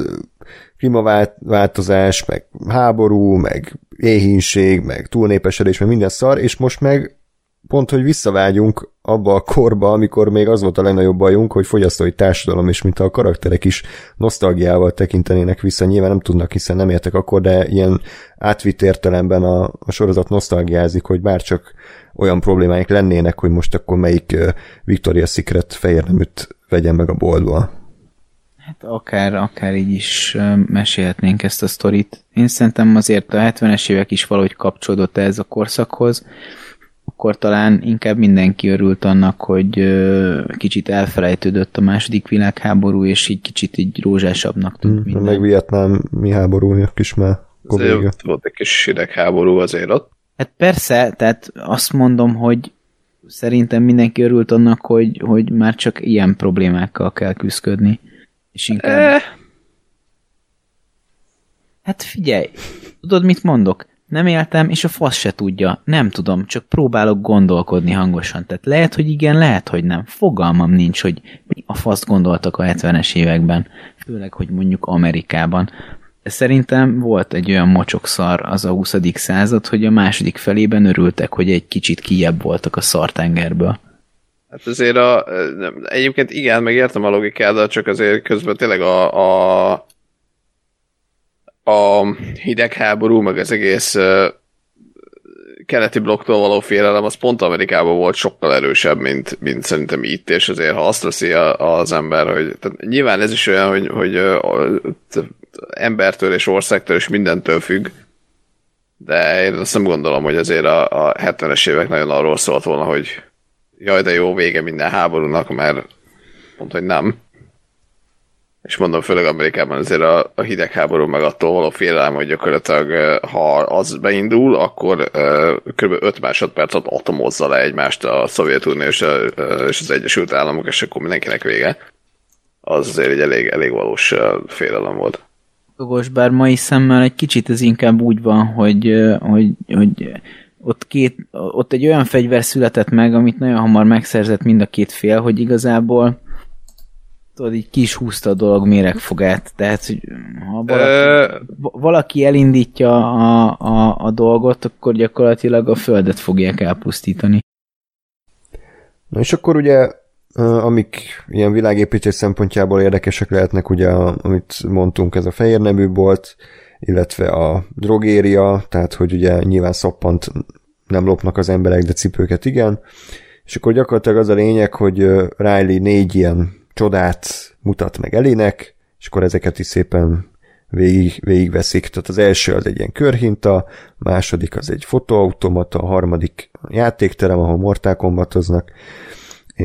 [SPEAKER 1] klímaváltozás, meg háború, meg éhínség, meg túlnépesedés, meg minden szar, és most meg pont, hogy visszavágyunk abba a korba, amikor még az volt a legnagyobb bajunk, hogy fogyasztói társadalom, és mint a karakterek is nosztalgiával tekintenének vissza, nyilván nem tudnak, hiszen nem értek akkor, de ilyen átvitt értelemben a, a sorozat nosztalgiázik, hogy bárcsak olyan problémáik lennének, hogy most akkor melyik Victoria's Secret fehér neműt vegyen meg a boltba.
[SPEAKER 4] Hát akár, akár így is mesélhetnénk ezt a sztorit. Én szerintem azért a 70-es évek is valahogy kapcsolódott ez a korszakhoz, akkor talán inkább mindenki örült annak, hogy kicsit elfelejtődött a második világháború, és így kicsit így rózsásabbnak tűnt
[SPEAKER 1] hmm, minden. Meg Vietnám mi háborúnak is már
[SPEAKER 2] volt egy kis hidegháború azért ott.
[SPEAKER 4] Hát persze, tehát azt mondom, hogy szerintem mindenki örült annak, hogy, hogy már csak ilyen problémákkal kell küzdködni. És inkább... Eh. Hát figyelj, tudod, mit mondok? Nem éltem, és a fasz se tudja. Nem tudom, csak próbálok gondolkodni hangosan. Tehát lehet, hogy igen, lehet, hogy nem. Fogalmam nincs, hogy mi a fasz gondoltak a 70-es években. Főleg, hogy mondjuk Amerikában. Szerintem volt egy olyan mocsokszar az a 20. század, hogy a második felében örültek, hogy egy kicsit kijebb voltak a szartengerből.
[SPEAKER 2] Hát azért a, egyébként igen, meg értem a logikádat, csak azért közben tényleg a, a, a hidegháború, meg az egész uh, keleti blokktól való félelem, az pont Amerikában volt sokkal erősebb, mint, mint szerintem itt, és azért ha azt veszi az ember, hogy tehát nyilván ez is olyan, hogy, hogy uh, embertől és országtól és mindentől függ, de én azt nem gondolom, hogy azért a, a 70-es évek nagyon arról szólt volna, hogy jaj, de jó vége minden háborúnak, mert pont, hogy nem. És mondom, főleg Amerikában azért a, a hidegháború meg attól való félelem, hogy gyakorlatilag ha az beindul, akkor uh, kb. 5 másodperc atomozza le egymást a Szovjetunió és, a, és az Egyesült Államok, és akkor mindenkinek vége. Az azért egy elég, elég valós félelem volt.
[SPEAKER 4] Jogos, bár mai szemmel egy kicsit ez inkább úgy van, hogy, hogy, hogy ott, két, ott egy olyan fegyver született meg, amit nagyon hamar megszerzett mind a két fél, hogy igazából tudod, így kis húzta a dolog méregfogát. Tehát, hogy ha valaki, valaki elindítja a, a, a dolgot, akkor gyakorlatilag a földet fogják elpusztítani.
[SPEAKER 1] Na és akkor ugye amik ilyen világépítés szempontjából érdekesek lehetnek, ugye, amit mondtunk, ez a fehér nemű bolt, illetve a drogéria, tehát hogy ugye nyilván szappant nem lopnak az emberek, de cipőket igen. És akkor gyakorlatilag az a lényeg, hogy Riley négy ilyen csodát mutat meg Elinek, és akkor ezeket is szépen végig, végigveszik. Tehát az első az egy ilyen körhinta, a második az egy fotóautomata, a harmadik játékterem, ahol Mortal Kombatoznak,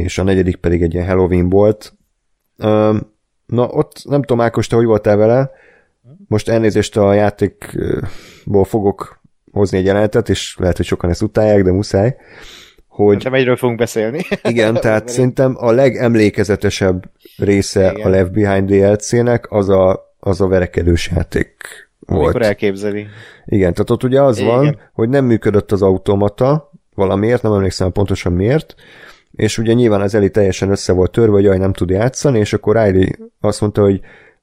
[SPEAKER 1] és a negyedik pedig egy ilyen Halloween volt. Na, ott nem tudom, Ákos, te hogy voltál vele? Most elnézést a játékból fogok hozni egy jelenetet, és lehet, hogy sokan ezt utálják, de muszáj, hogy...
[SPEAKER 3] Nem egyről fogunk beszélni.
[SPEAKER 1] Igen, <laughs> tehát szerintem a legemlékezetesebb része igen. a Left Behind DLC-nek az a, az a verekedős játék volt. Amikor
[SPEAKER 3] elképzeli.
[SPEAKER 1] Igen, tehát ott ugye az igen. van, hogy nem működött az automata, valamiért, nem emlékszem pontosan miért, és ugye nyilván az Eli teljesen össze volt törve, hogy jaj, nem tud játszani, és akkor Riley azt mondta, hogy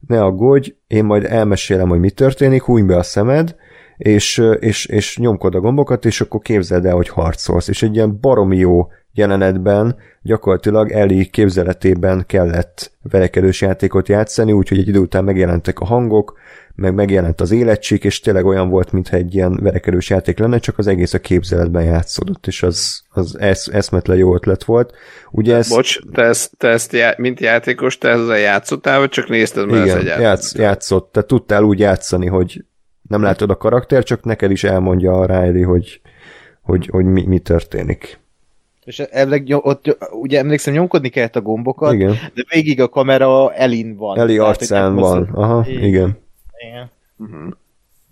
[SPEAKER 1] ne aggódj, én majd elmesélem, hogy mi történik, húny be a szemed, és, és, és nyomkod a gombokat, és akkor képzeld el, hogy harcolsz. És egy ilyen baromi jó jelenetben gyakorlatilag Eli képzeletében kellett verekedős játékot játszani, úgyhogy egy idő után megjelentek a hangok, meg megjelent az életség, és tényleg olyan volt, mintha egy ilyen verekedős játék lenne, csak az egész a képzeletben játszódott, és az, az esz, eszmetlen jó ötlet volt. Ugye ez...
[SPEAKER 2] Bocs, te ezt, te ezt já, mint játékos, te ezzel játszottál, vagy csak nézted, mert
[SPEAKER 1] Igen, ez egy játsz, játszott, te tudtál úgy játszani, hogy nem látod a karakter, csak neked is elmondja a Riley, hogy, hogy, hogy mi, mi történik.
[SPEAKER 3] És elleg, ott ugye emlékszem, nyomkodni kellett a gombokat, igen. de végig a kamera Elin van.
[SPEAKER 1] Eli arcán van, aha, igen. igen.
[SPEAKER 3] Igen. Uh-huh.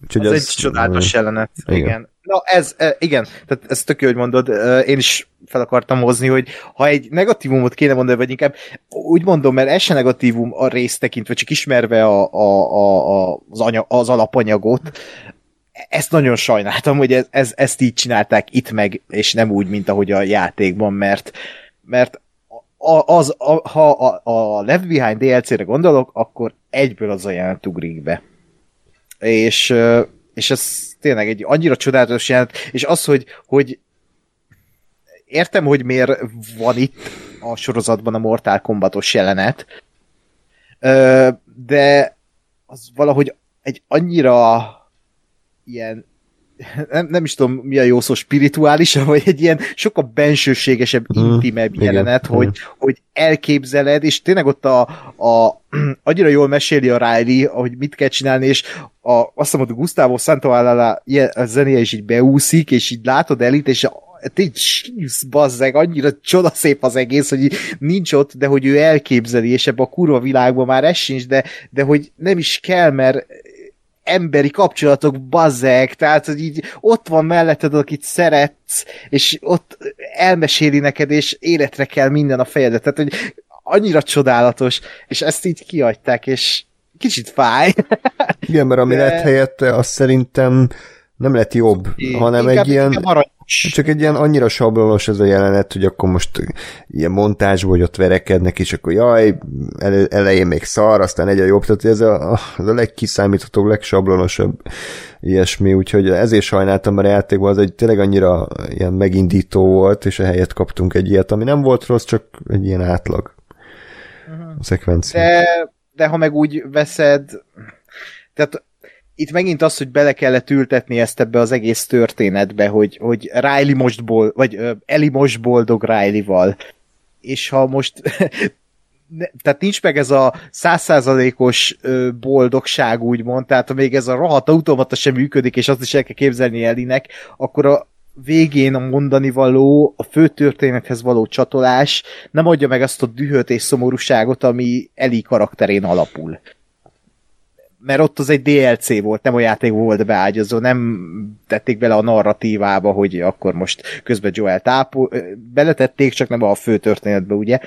[SPEAKER 3] Úgyhogy az, az egy csodálatos jelenet. Igen. igen. Na ez, e, igen, tehát ez tök jó, hogy mondod, én is fel akartam hozni, hogy ha egy negatívumot kéne mondani, vagy inkább úgy mondom, mert ez se negatívum a rész tekintve, csak ismerve a, a, a, a, az, anya, az alapanyagot, ezt nagyon sajnáltam, hogy ez, ez, ezt így csinálták itt meg, és nem úgy, mint ahogy a játékban, mert, mert a, az, a, ha a, a Left Behind DLC-re gondolok, akkor egyből az a jelent ugrik be. És, és ez tényleg egy annyira csodálatos jelent, és az, hogy, hogy értem, hogy miért van itt a sorozatban a Mortal Kombatos jelenet, de az valahogy egy annyira ilyen nem, nem is tudom, mi a jó szó, spirituális, vagy egy ilyen sokkal bensőségesebb, mm, intimebb igen, jelenet, igen. hogy, hogy elképzeled, és tényleg ott a, a <clears throat> annyira jól meséli a Riley, hogy mit kell csinálni, és a, azt mondom, hogy Gustavo Santaolalla a zenéje is így beúszik, és így látod elit, és egy sírsz, bazzeg, annyira csodaszép az egész, hogy nincs ott, de hogy ő elképzeli, és ebbe a kurva világban már ez sincs, de, de hogy nem is kell, mert emberi kapcsolatok bazzeg, tehát hogy így ott van melletted, akit szeretsz, és ott elmeséli neked, és életre kell minden a fejedet, tehát hogy annyira csodálatos, és ezt így kiadták, és kicsit fáj.
[SPEAKER 1] Igen, mert ami De... lett helyette, az szerintem nem lett jobb, é, hanem egy ilyen... Csak egy ilyen annyira sablonos ez a jelenet, hogy akkor most ilyen montázsból, hogy ott verekednek, és akkor jaj, elején még szar, aztán egy a jobb, tehát ez a, ez a legkiszámíthatóbb, legsablonosabb ilyesmi, úgyhogy ezért sajnáltam a játékban, az egy tényleg annyira ilyen megindító volt, és a helyet kaptunk egy ilyet, ami nem volt rossz, csak egy ilyen átlag uh-huh. szekvencia.
[SPEAKER 3] De, de ha meg úgy veszed, tehát itt megint az, hogy bele kellett ültetni ezt ebbe az egész történetbe, hogy, hogy Riley most bold, vagy Eli most boldog Riley-val. És ha most <laughs> ne, tehát nincs meg ez a százszázalékos boldogság, úgymond, tehát ha még ez a rohadt automata sem működik, és azt is el kell képzelni Elinek, akkor a végén a mondani való, a fő történethez való csatolás nem adja meg azt a dühöt és szomorúságot, ami Eli karakterén alapul mert ott az egy DLC volt, nem a játék volt beágyazó, nem tették bele a narratívába, hogy akkor most közben Joel tápol, beletették, csak nem a fő történetbe, ugye?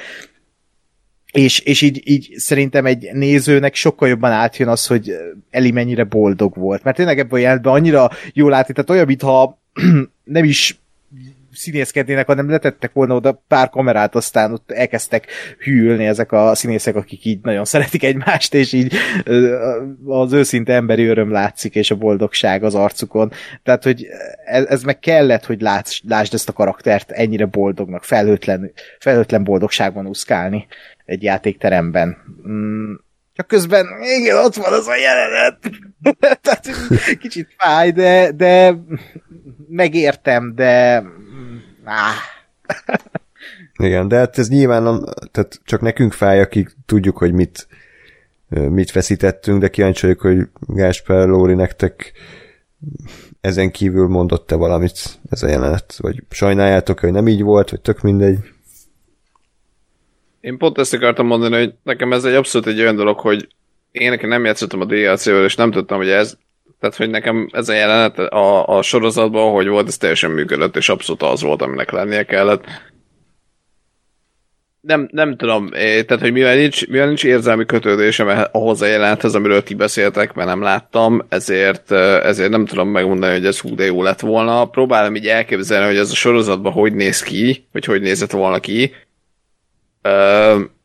[SPEAKER 3] És, és így, így szerintem egy nézőnek sokkal jobban átjön az, hogy Eli mennyire boldog volt. Mert tényleg ebben a jelentben annyira jól látni, tehát olyan, mintha <clears throat> nem is színészkednének, hanem letettek volna oda pár kamerát, aztán ott elkezdtek hűlni ezek a színészek, akik így nagyon szeretik egymást, és így az őszinte emberi öröm látszik, és a boldogság az arcukon. Tehát, hogy ez, ez meg kellett, hogy látsz, lásd ezt a karaktert ennyire boldognak, felhőtlen, felhőtlen boldogságban úszkálni egy játékteremben. Mm. Csak közben, igen, ott van az a jelenet. <laughs> Tehát kicsit fáj, de, de megértem, de Ah.
[SPEAKER 1] Igen, de hát ez nyilván nem, tehát csak nekünk fáj, akik tudjuk, hogy mit, mit veszítettünk, de kíváncsi vagyok, hogy Gásper Lóri nektek ezen kívül mondott-e valamit ez a jelenet, vagy sajnáljátok, hogy nem így volt, vagy tök mindegy.
[SPEAKER 2] Én pont ezt akartam mondani, hogy nekem ez egy abszolút egy olyan dolog, hogy én nekem nem játszottam a DLC-vel, és nem tudtam, hogy ez tehát, hogy nekem ez a jelenet a, a sorozatban, hogy volt, ez teljesen működött, és abszolút az volt, aminek lennie kellett. Nem, nem tudom, tehát, hogy mivel nincs, mivel nincs érzelmi kötődésem ahhoz a jelenethez, amiről ti beszéltek, mert nem láttam, ezért, ezért nem tudom megmondani, hogy ez hú de jó lett volna. Próbálom így elképzelni, hogy ez a sorozatban hogy néz ki, vagy hogy nézett volna ki.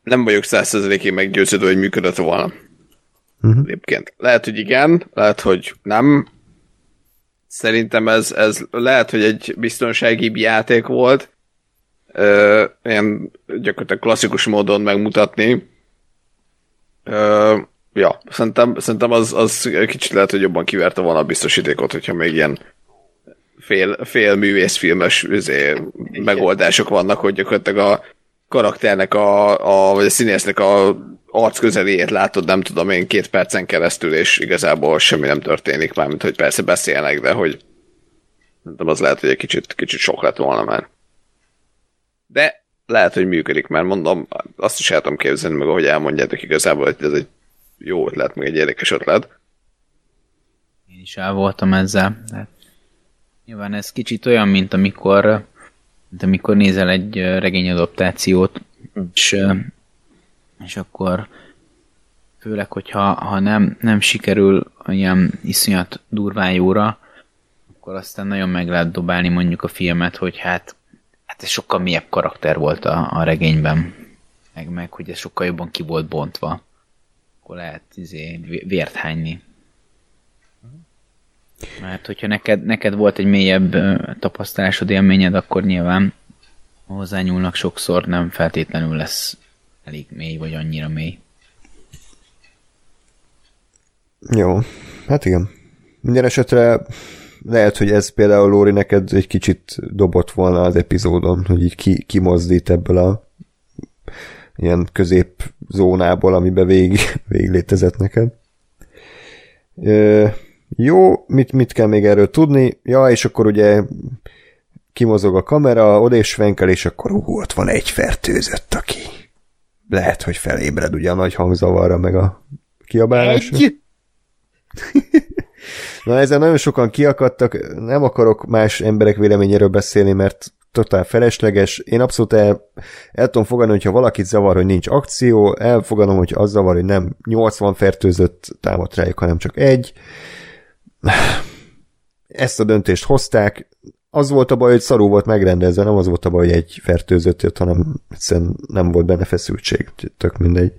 [SPEAKER 2] Nem vagyok százszerzelékén meggyőződő, hogy működött volna. Uh-huh. Egyébként. Lehet, hogy igen, lehet, hogy nem. Szerintem ez, ez lehet, hogy egy biztonsági játék volt. Ö, ilyen gyakorlatilag klasszikus módon megmutatni. Ö, ja, szerintem, szerintem az, az kicsit lehet, hogy jobban kiverte volna a biztosítékot, hogyha még ilyen fél, fél művészfilmes üzé, megoldások vannak, hogy gyakorlatilag a karakternek, a, a, vagy a színésznek a arc közeléjét látod, nem tudom én, két percen keresztül, és igazából semmi nem történik, mármint, hogy persze beszélnek, de hogy nem az lehet, hogy egy kicsit, kicsit sok lett volna már. De lehet, hogy működik, mert mondom, azt is el tudom képzelni meg, ahogy elmondjátok igazából, hogy ez egy jó ötlet, meg egy érdekes ötlet.
[SPEAKER 4] Én is el voltam ezzel. De nyilván ez kicsit olyan, mint amikor, mint amikor nézel egy regényadaptációt, és és akkor főleg, hogyha ha nem, nem sikerül ilyen iszonyat durván jóra, akkor aztán nagyon meg lehet dobálni mondjuk a filmet, hogy hát, hát ez sokkal mélyebb karakter volt a, a regényben, meg, meg hogy ez sokkal jobban ki volt bontva. Akkor lehet izé, vért hányni. Mert hogyha neked, neked volt egy mélyebb tapasztalásod, élményed, akkor nyilván hozzányúlnak sokszor, nem feltétlenül lesz elég mély, vagy annyira mély.
[SPEAKER 1] Jó, hát igen. Minden esetre lehet, hogy ez például Lóri neked egy kicsit dobott volna az epizódon, hogy így ki, kimozdít ebből a ilyen középzónából, amiben végig, <laughs> végig létezett neked. Ö, jó, mit, mit kell még erről tudni? Ja, és akkor ugye kimozog a kamera, oda és venkel, és akkor hú, ott van egy fertőzött, aki lehet, hogy felébred ugye a nagy hangzavarra, meg a kiabálásra. Egy? <laughs> Na ezzel nagyon sokan kiakadtak, nem akarok más emberek véleményéről beszélni, mert totál felesleges. Én abszolút el, el tudom fogadni, hogyha valakit zavar, hogy nincs akció, elfogadom, hogy az zavar, hogy nem 80 fertőzött támadt rájuk, hanem csak egy. Ezt a döntést hozták, az volt a baj, hogy szarú volt megrendezve, nem az volt a baj, hogy egy fertőzött jött, hanem egyszerűen nem volt benne feszültség, tök mindegy.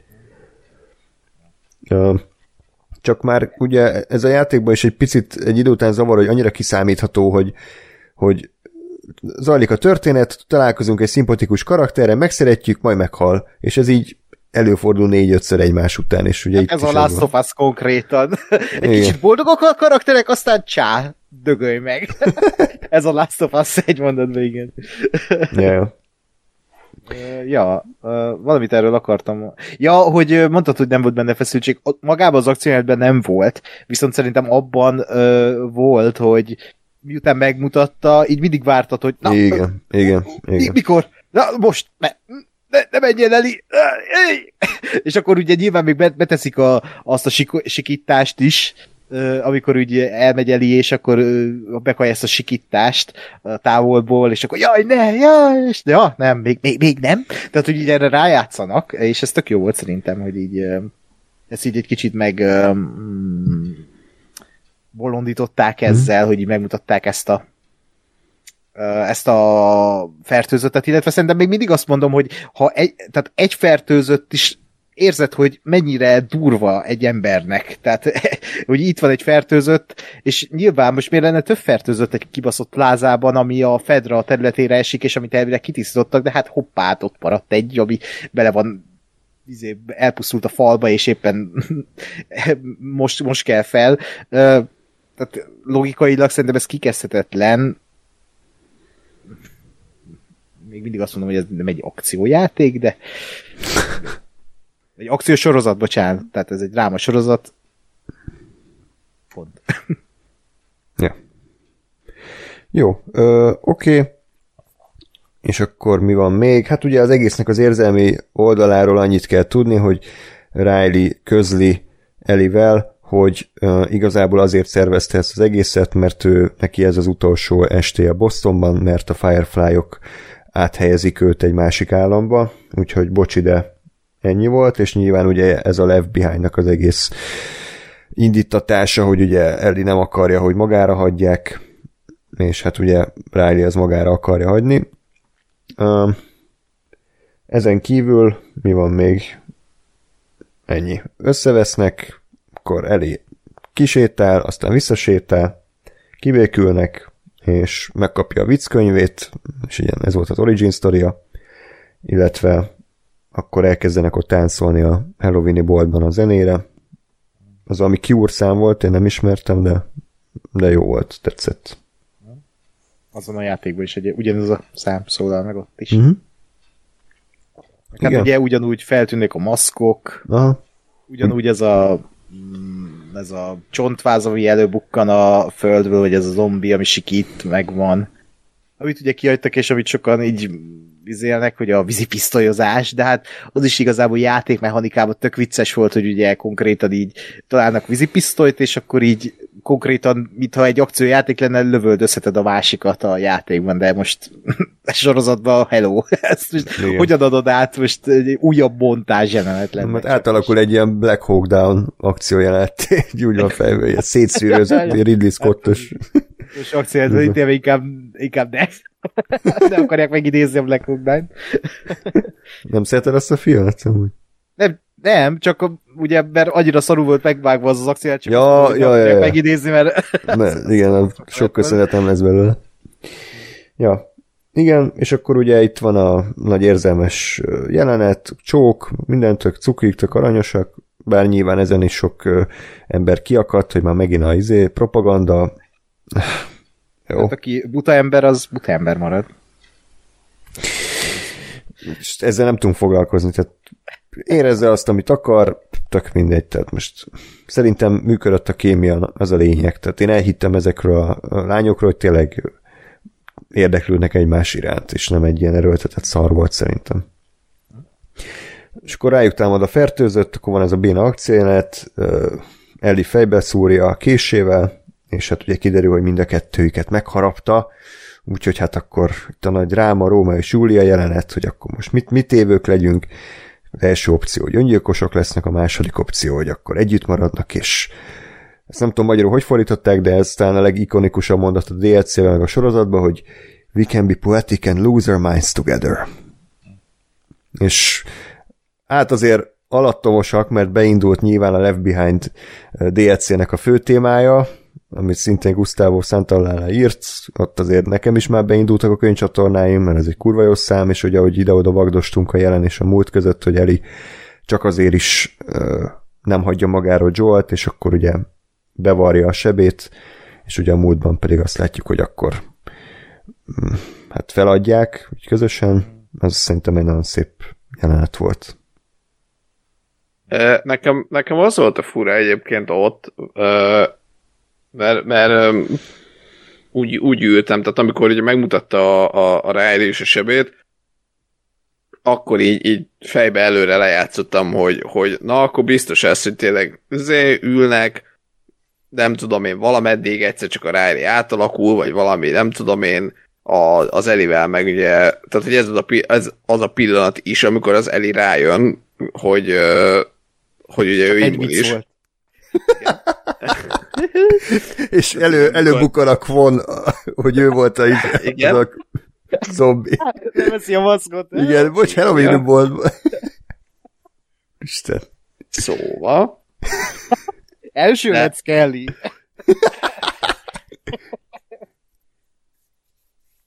[SPEAKER 1] Csak már ugye ez a játékban is egy picit egy idő után zavar, hogy annyira kiszámítható, hogy, hogy zajlik a történet, találkozunk egy szimpatikus karakterre, megszeretjük, majd meghal, és ez így előfordul négy-ötször egymás után, és ugye
[SPEAKER 3] hát itt Ez a Last of Us konkrétan. <laughs> Egy Igen. kicsit boldogok a karakterek, aztán csá, dögölj meg. <laughs> ez a Last of Us egy mondatban, igen.
[SPEAKER 1] yeah.
[SPEAKER 3] Ja, valamit erről akartam. Ja, hogy mondtad, hogy nem volt benne feszültség. Magában az akciójátban nem volt, viszont szerintem abban volt, hogy miután megmutatta, így mindig vártad, hogy
[SPEAKER 1] na, igen, ö, igen, igen.
[SPEAKER 3] mikor? Na, most, ne, ne, menjél Eli! És akkor ugye nyilván még beteszik a, azt a sik, sikítást is, amikor ugye elmegy Eli, és akkor bekajja ezt a sikítást a távolból, és akkor jaj, ne, jaj, és ja, nem, még, még, még nem. Tehát, hogy így erre rájátszanak, és ez tök jó volt szerintem, hogy így ezt így egy kicsit meg um, bolondították mhm. ezzel, hmm. hogy így megmutatták ezt a ezt a fertőzöttet, illetve szerintem még mindig azt mondom, hogy ha egy, tehát egy fertőzött is érzed, hogy mennyire durva egy embernek. Tehát, <laughs> hogy itt van egy fertőzött, és nyilván most miért lenne több fertőzött egy kibaszott plázában, ami a Fedra területére esik, és amit elvileg kitisztítottak, de hát hoppát, ott maradt egy, ami bele van izé, elpusztult a falba, és éppen <laughs> most, most kell fel. Tehát logikailag szerintem ez kikezdhetetlen. Még mindig azt mondom, hogy ez nem egy akciójáték, de egy akciós sorozat, bocsánat. Tehát ez egy dráma sorozat. Pont. <laughs>
[SPEAKER 1] ja. Jó, ö, oké. És akkor mi van még? Hát ugye az egésznek az érzelmi oldaláról annyit kell tudni, hogy Riley közli Elivel, hogy uh, igazából azért szervezte ezt az egészet, mert ő, neki ez az utolsó esté a Bostonban, mert a Firefly-ok áthelyezik őt egy másik államba, úgyhogy bocsi, de ennyi volt, és nyilván ugye ez a Left behind az egész indítatása, hogy ugye Ellie nem akarja, hogy magára hagyják, és hát ugye Riley az magára akarja hagyni. Ezen kívül mi van még? Ennyi. Összevesznek, akkor Eli kisétál, aztán visszasétál, kibékülnek, és megkapja a vicckönyvét, és igen, ez volt az origin sztoria, illetve akkor elkezdenek ott táncolni a Halloweeni boltban a zenére. Az, ami Cure szám volt, én nem ismertem, de, de jó volt, tetszett.
[SPEAKER 3] Azon a játékban is egy, ugyanaz a szám szólal meg ott is. Uh-huh. Hát Igen. ugye ugyanúgy feltűnnek a maszkok, Aha. ugyanúgy ez a mm, ez a csontváz, ami előbukkan a földből, vagy ez a zombi, ami sikít, megvan. Amit ugye kihagytak, és amit sokan így vizélnek, hogy a vízipisztolyozás, de hát az is igazából játékmechanikában tök vicces volt, hogy ugye konkrétan így találnak vízipisztolyt, és akkor így konkrétan, mintha egy akciójáték lenne, lövöldözheted a másikat a játékban, de most <laughs> a sorozatban hello, <laughs> ezt most Igen. hogyan adod át, most egy újabb montázs jelenet lenne.
[SPEAKER 1] Mert átalakul egy ilyen Black Hawk Down akciójelenet, <laughs> úgy van fejbe, egy szétszűrőzött Ridley Scottos.
[SPEAKER 3] Most akciót, itt inkább, inkább ne. ne akarják megidézni a Black Hawk Nine.
[SPEAKER 1] Nem szereted azt a filmet? Amúgy?
[SPEAKER 3] Nem, nem, csak a, ugye, mert annyira szarul volt megvágva az az akció, csak
[SPEAKER 1] Ja,
[SPEAKER 3] azt
[SPEAKER 1] ja, ja, ja.
[SPEAKER 3] megidézni, mert <laughs>
[SPEAKER 1] Ne, igen, sok köszönetem lesz belőle. Ja, igen, és akkor ugye itt van a nagy érzelmes jelenet, csók, mindent tök cukik, tök aranyosak, bár nyilván ezen is sok ember kiakadt, hogy már megint a izé, propaganda. Jó,
[SPEAKER 3] hát, aki buta ember, az buta ember marad.
[SPEAKER 1] és ezzel nem tudunk foglalkozni, tehát érezze azt, amit akar, tök mindegy, tehát most szerintem működött a kémia, az a lényeg, tehát én elhittem ezekről a lányokról, hogy tényleg érdeklődnek egymás iránt, és nem egy ilyen erőltetett szar volt szerintem. És akkor rájuk támad a fertőzött, akkor van ez a béna akciójelenet, Ellie fejbe szúrja a késével, és hát ugye kiderül, hogy mind a kettőjüket megharapta, úgyhogy hát akkor itt a nagy dráma, Róma és Júlia jelenet, hogy akkor most mit, mit évők legyünk. Az első opció, hogy öngyilkosok lesznek, a második opció, hogy akkor együtt maradnak, és ezt nem tudom magyarul, hogy fordították, de ez talán a legikonikusabb mondat a DLC-vel meg a sorozatban, hogy we can be poetic and lose our minds together. És hát azért alattomosak, mert beindult nyilván a Left Behind DLC-nek a fő témája, amit szintén Gustavo Santaolalla írt, ott azért nekem is már beindultak a könyvcsatornáim, mert ez egy kurva jó szám, és ugye ahogy ide-oda vagdostunk a jelen és a múlt között, hogy Eli csak azért is ö, nem hagyja magáról Joelt, és akkor ugye bevarja a sebét, és ugye a múltban pedig azt látjuk, hogy akkor mm, hát feladják úgy közösen, ez szerintem egy nagyon szép jelenet volt.
[SPEAKER 2] Nekem, nekem az volt a fura egyébként ott, mert, mert úgy, úgy ültem, tehát amikor ugye megmutatta a, a, a Riley és a sebét, akkor így, így fejbe előre lejátszottam, hogy, hogy na, akkor biztos ez, hogy tényleg zé, ülnek, nem tudom én, valameddig egyszer csak a Riley átalakul, vagy valami, nem tudom én, a, az Elivel meg ugye, tehát hogy ez az, a, ez az a pillanat is, amikor az Eli rájön, hogy, hogy ugye ő
[SPEAKER 3] Egy volt. <laughs>
[SPEAKER 1] És elő, előbukkan a Kwon, hogy ő volt a, <laughs>
[SPEAKER 2] Igen.
[SPEAKER 1] az a zombi.
[SPEAKER 3] Nem veszi a maszkot.
[SPEAKER 1] Igen, bocs, Halloween boltban. Isten.
[SPEAKER 2] Szóval,
[SPEAKER 3] Első
[SPEAKER 2] Ne.
[SPEAKER 3] let's Kelly.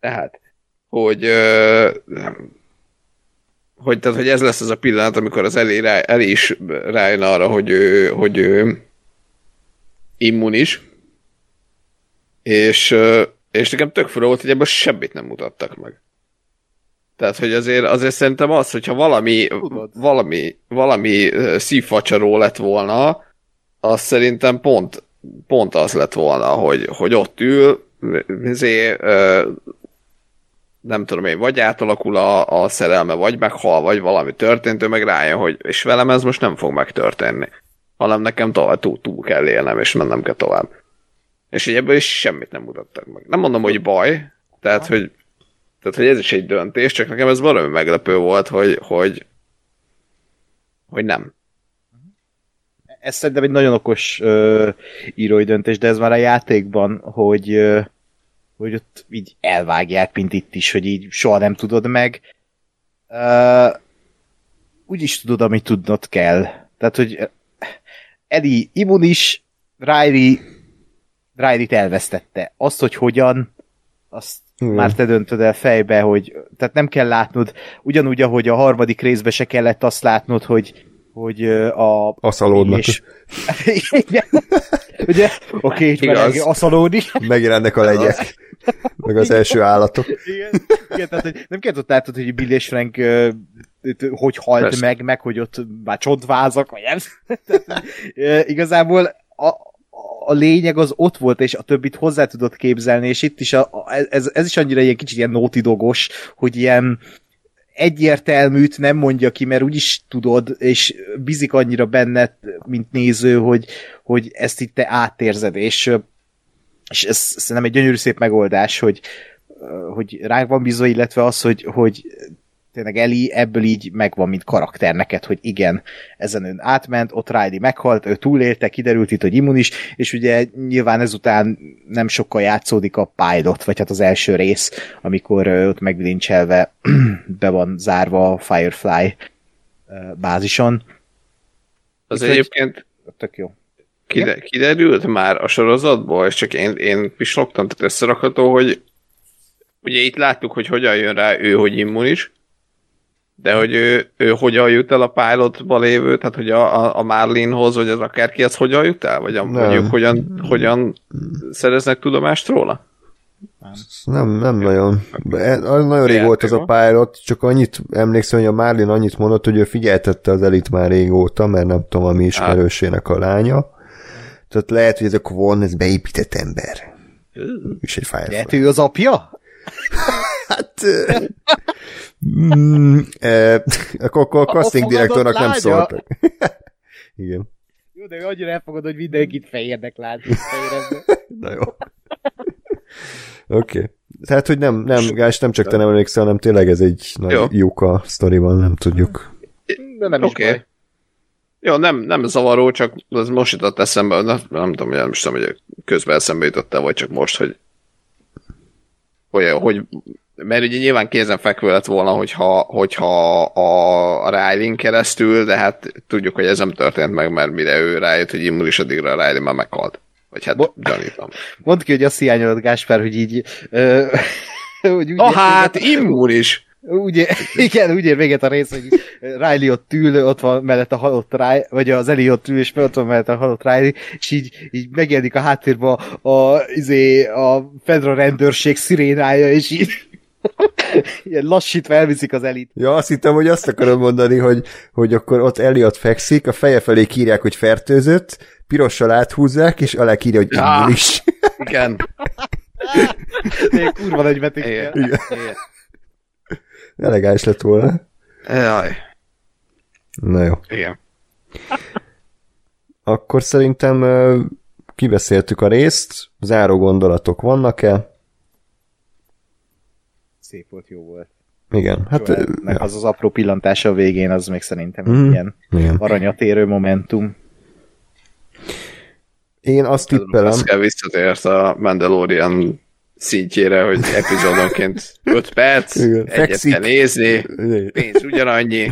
[SPEAKER 2] tehát, hogy ö, hogy, tehát, hogy ez lesz az a pillanat, amikor az Eli, rá, Eli is rájön arra, hogy ő, hogy ő immunis, és, és nekem tök fura volt, hogy ebből semmit nem mutattak meg. Tehát, hogy azért, azért szerintem az, hogyha valami,
[SPEAKER 3] Tudod.
[SPEAKER 2] valami, valami szívfacsaró lett volna, az szerintem pont, pont az lett volna, hogy, hogy ott ül, ö, nem tudom én, vagy átalakul a, a szerelme, vagy meghal, vagy valami történt, ő meg rájön, hogy és velem ez most nem fog megtörténni, hanem nekem tovább túl, túl kell élnem, és mennem kell tovább. És így ebből is semmit nem mutattak meg. Nem mondom, hogy baj, tehát, hogy, tehát, hogy ez is egy döntés, csak nekem ez valami meglepő volt, hogy, hogy, hogy nem.
[SPEAKER 3] Ez szerintem egy nagyon okos ö, írói döntés, de ez már a játékban, hogy, ö, hogy ott így elvágják, mint itt is, hogy így soha nem tudod meg. Ö, úgy is tudod, amit tudnod kell. Tehát, hogy Eddie immunis, Riley Riley-t elvesztette. Azt, hogy hogyan, azt
[SPEAKER 1] Igen.
[SPEAKER 3] már te döntöd el fejbe, hogy tehát nem kell látnod, ugyanúgy, ahogy a harmadik részbe se kellett azt látnod, hogy hogy a
[SPEAKER 1] Aszalódnak.
[SPEAKER 3] és... <laughs> Igen. Ugye? Oké,
[SPEAKER 2] Igaz.
[SPEAKER 3] már aszalódni.
[SPEAKER 1] Megjelennek a legyek. Meg az első állatok.
[SPEAKER 3] Igen. Igen, tehát hogy nem kellett ott látod, hogy Bill és Frank hogy halt
[SPEAKER 2] Persze.
[SPEAKER 3] meg, meg hogy ott már csontvázak, vagy nem. <laughs> tehát, igazából a, a lényeg az ott volt, és a többit hozzá tudod képzelni, és itt is a, a, ez, ez is annyira ilyen kicsit ilyen nótidogos, hogy ilyen egyértelműt nem mondja ki, mert úgyis tudod, és bizik annyira benned, mint néző, hogy, hogy ezt itt te átérzed, és, és ez szerintem egy gyönyörű szép megoldás, hogy, hogy ránk van bízva, illetve az, hogy, hogy tényleg Eli ebből így megvan, mint karakter neked, hogy igen, ezen ön átment, ott Riley meghalt, ő túlélte, kiderült itt, hogy immunis, és ugye nyilván ezután nem sokkal játszódik a pilot, vagy hát az első rész, amikor ott megbilincselve <clears throat> be van zárva a Firefly bázison.
[SPEAKER 2] Az
[SPEAKER 3] Úgyhogy-
[SPEAKER 2] egyébként
[SPEAKER 3] Tök jó.
[SPEAKER 2] kide, kiderült már a sorozatból, és csak én, én pislogtam, tehát összerakható, hogy ugye itt láttuk, hogy hogyan jön rá ő, hogy immunis, de hogy ő, ő hogyan jut el a pilotba lévő, tehát hogy a, a, a Marlinhoz, vagy az akárki, az hogyan jut el? Vagy a,
[SPEAKER 1] Nem.
[SPEAKER 2] ők hogyan, hogyan szereznek tudomást róla?
[SPEAKER 1] Nem, nem nagyon. E- az Nagyon rég volt az a pilot, csak annyit emlékszem, hogy a Marlin annyit mondott, hogy ő figyeltette az elit már régóta, mert nem tudom, a mi ismerősének a lánya. Tehát lehet, hogy ez a Kwon, ez beépített ember. És egy Firefly.
[SPEAKER 3] Lehet ő az apja? <laughs>
[SPEAKER 1] Hát... mm, <laughs> e, akkor, akkor a casting direktornak nem szóltak. <laughs> Igen.
[SPEAKER 3] Jó, de ő annyira elfogad, hogy mindenkit fehérnek lát. <laughs> Fehéreznek.
[SPEAKER 1] Na jó. Oké. Okay. Tehát, hogy nem, nem, Gás, nem csak te nem emlékszel, hanem tényleg ez egy nagy
[SPEAKER 2] Jó.
[SPEAKER 1] lyuka sztoriban, nem tudjuk.
[SPEAKER 3] De nem is
[SPEAKER 2] Oké.
[SPEAKER 3] baj.
[SPEAKER 2] Jó, nem, nem zavaró, csak az most jutott eszembe, nem, nem tudom, nem is tudom, hogy közben eszembe jutott vagy csak most, hogy hogy, hogy mert ugye nyilván kézenfekvő lett volna, hogyha, hogyha a, a Riley keresztül, de hát tudjuk, hogy ez nem történt meg, mert mire ő rájött, hogy immunis addigra a Riley már meghalt. Vagy hát
[SPEAKER 3] Bo-
[SPEAKER 2] gyanítom.
[SPEAKER 3] Mondd ki, hogy azt hiányolod, Gáspár, hogy így... Ö, <laughs> hogy úgy
[SPEAKER 2] Na hát, immunis!
[SPEAKER 3] Úgy, <laughs> igen, úgy ér véget a rész, hogy Riley ott ül, ott van mellett a halott Riley, vagy az Eli ott ül, és ott van mellett a halott Riley, és így, így megjelenik a háttérben a, a, izé, a Fedra rendőrség szirénája, és így ilyen lassítva elviszik az elit.
[SPEAKER 1] Ja, azt hittem, hogy azt akarom mondani, hogy, hogy akkor ott Elliot fekszik, a feje felé kírják, hogy fertőzött, pirossal áthúzzák, és alá kírja, hogy
[SPEAKER 2] Ja.
[SPEAKER 1] immunis.
[SPEAKER 2] Igen. <laughs>
[SPEAKER 3] Ilyen kurva nagy betűkkel.
[SPEAKER 2] Igen.
[SPEAKER 1] Igen.
[SPEAKER 2] Igen.
[SPEAKER 1] Elegáns lett volna.
[SPEAKER 2] Jaj.
[SPEAKER 1] Na jó.
[SPEAKER 2] Igen.
[SPEAKER 1] Akkor szerintem kibeszéltük a részt, záró gondolatok vannak-e?
[SPEAKER 3] Szép volt, jó volt.
[SPEAKER 1] Igen, hát... ö,
[SPEAKER 3] Meg
[SPEAKER 1] ja.
[SPEAKER 3] az az apró pillantása a végén, az még szerintem mm. ilyen
[SPEAKER 1] Igen.
[SPEAKER 3] aranyatérő momentum.
[SPEAKER 1] Én azt tippelem,
[SPEAKER 2] Azt kell visszatért a Mandalorian szintjére, hogy epizódonként <laughs> 5 perc,
[SPEAKER 1] Igen.
[SPEAKER 2] egyet
[SPEAKER 1] Fekszik.
[SPEAKER 2] kell nézni, pénz ugyanannyi.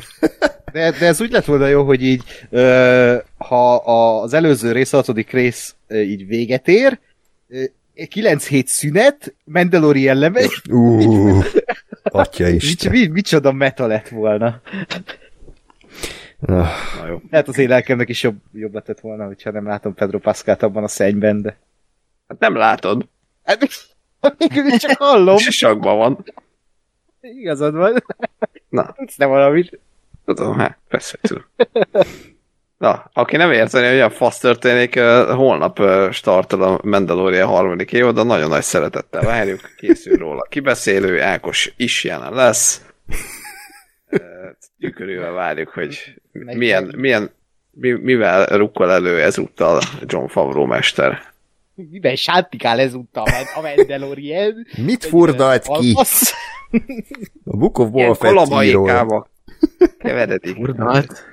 [SPEAKER 3] De, de ez úgy lett volna jó, hogy így, ö, ha a, az előző rész, a hatodik rész ö, így véget ér, ö, 9 hét szünet, Mandalorian lemegy,
[SPEAKER 1] Ú, atya
[SPEAKER 3] mit,
[SPEAKER 1] Isten.
[SPEAKER 3] mi, micsoda meta lett volna.
[SPEAKER 1] Ah,
[SPEAKER 2] Na jó.
[SPEAKER 3] Hát az én lelkemnek is jobb, jobb lett volna, hogyha nem látom Pedro Pascalt abban a szennyben, de...
[SPEAKER 2] Hát nem látod,
[SPEAKER 3] Hát <laughs> is csak hallom.
[SPEAKER 2] sisakban van.
[SPEAKER 3] Igazad van.
[SPEAKER 2] Na,
[SPEAKER 3] Tudsz nem valamit.
[SPEAKER 2] tudom, hát, persze, tudom. Na, aki nem érteni, hogy a fasz történik, holnap startol a Mandalorian harmadik évad, de nagyon nagy szeretettel várjuk, készül róla kibeszélő, Ákos is jelen lesz. Gyökörűvel várjuk, hogy milyen, milyen, mi, mivel rukkol elő ezúttal John Favreau mester.
[SPEAKER 3] Miben sántikál ezúttal a Mandalorian?
[SPEAKER 1] mit furdalt ki? A Book of Boba Fett
[SPEAKER 2] keveredik.
[SPEAKER 4] Furdalt.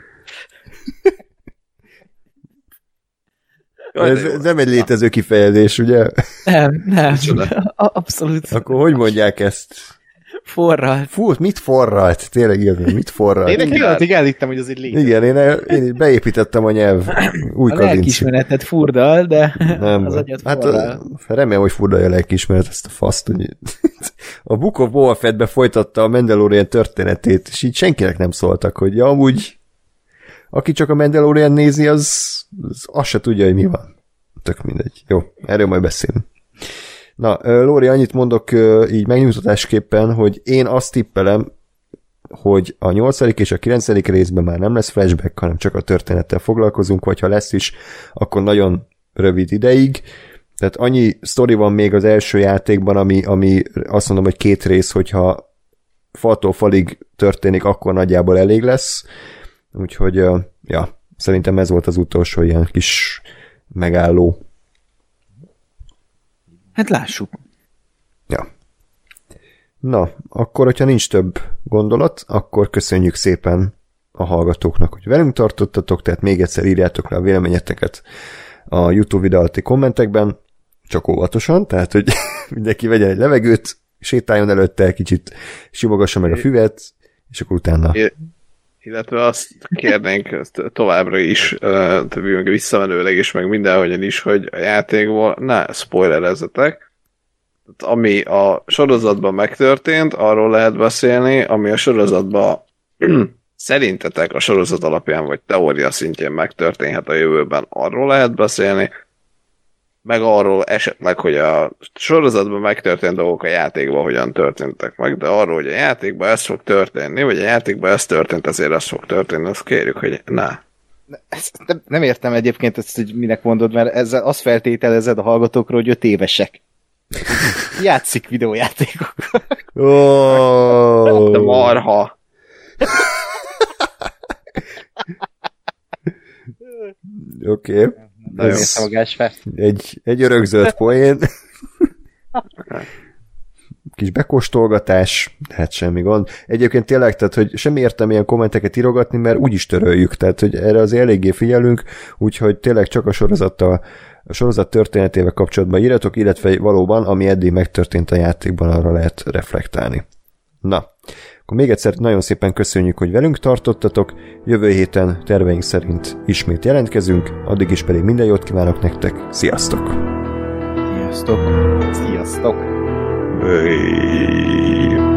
[SPEAKER 2] Jaj,
[SPEAKER 1] Ez, ez nem egy létező kifejezés, ugye?
[SPEAKER 4] Nem, nem. Abszolút
[SPEAKER 1] Akkor hogy mondják ezt?
[SPEAKER 4] forralt.
[SPEAKER 1] Fú, mit forralt? Tényleg igaz, mit
[SPEAKER 3] Én
[SPEAKER 1] forralt?
[SPEAKER 3] egy pillanatig elhittem, hogy az egy létezik.
[SPEAKER 1] Igen, én, én így beépítettem a nyelv új
[SPEAKER 4] A
[SPEAKER 1] kazincit.
[SPEAKER 4] lelkismeretet furdal, de
[SPEAKER 1] Nem,
[SPEAKER 4] az agyat
[SPEAKER 1] hát
[SPEAKER 4] forrál.
[SPEAKER 1] ö, remélem, hogy furdalja a lelkiismeret ezt a faszt, hogy a Book of Boba Fettbe folytatta a Mandalorian történetét, és így senkinek nem szóltak, hogy ja, amúgy aki csak a Mandalorian nézi, az, az azt se tudja, hogy mi van. Tök mindegy. Jó, erről majd beszélünk. Na, Lóri, annyit mondok így megnyugtatásképpen, hogy én azt tippelem, hogy a 8. és a 9. részben már nem lesz flashback, hanem csak a történettel foglalkozunk, vagy ha lesz is, akkor nagyon rövid ideig. Tehát annyi sztori van még az első játékban, ami, ami azt mondom, hogy két rész, hogyha faltól falig történik, akkor nagyjából elég lesz. Úgyhogy, ja, szerintem ez volt az utolsó ilyen kis megálló.
[SPEAKER 4] hát lássuk.
[SPEAKER 1] Ja. Na, akkor, hogyha nincs több gondolat, akkor köszönjük szépen a hallgatóknak, hogy velünk tartottatok, tehát még egyszer írjátok le a véleményeteket a YouTube videó alatti kommentekben, csak óvatosan, tehát, hogy <laughs> mindenki vegyen egy levegőt, sétáljon előtte, kicsit simogassa meg a füvet, és akkor utána...
[SPEAKER 2] Illetve azt kérnénk továbbra is, uh, visszamenőleg is, meg mindenhogyan is, hogy a játékból ne spoilerezzetek. Ami a sorozatban megtörtént, arról lehet beszélni, ami a sorozatban <clears throat> szerintetek a sorozat alapján, vagy teória szintjén megtörténhet a jövőben, arról lehet beszélni, meg arról esetleg, hogy a sorozatban megtörtént dolgok a játékban hogyan történtek meg, de arról, hogy a játékban ez fog történni, vagy a játékban ez történt, ezért ez fog történni, azt kérjük, hogy ne.
[SPEAKER 3] Ezt nem, nem értem egyébként ezt, hogy minek mondod, mert ezzel azt feltételezed a hallgatókról, hogy öt évesek. Játszik videójátékok.
[SPEAKER 1] Oh.
[SPEAKER 2] De marha.
[SPEAKER 1] Oké. Okay.
[SPEAKER 3] Ez
[SPEAKER 1] egy, egy örökzöld poén. Kis bekóstolgatás, hát semmi gond. Egyébként tényleg, tehát, hogy sem értem ilyen kommenteket írogatni, mert úgyis töröljük, tehát, hogy erre az eléggé figyelünk, úgyhogy tényleg csak a sorozattal a sorozat történetével kapcsolatban írjatok, illetve valóban, ami eddig megtörtént a játékban, arra lehet reflektálni. Na, akkor még egyszer nagyon szépen köszönjük, hogy velünk tartottatok, jövő héten terveink szerint ismét jelentkezünk, addig is pedig minden jót kívánok nektek, sziasztok!
[SPEAKER 4] Sziasztok!
[SPEAKER 3] Sziasztok!
[SPEAKER 2] Hey.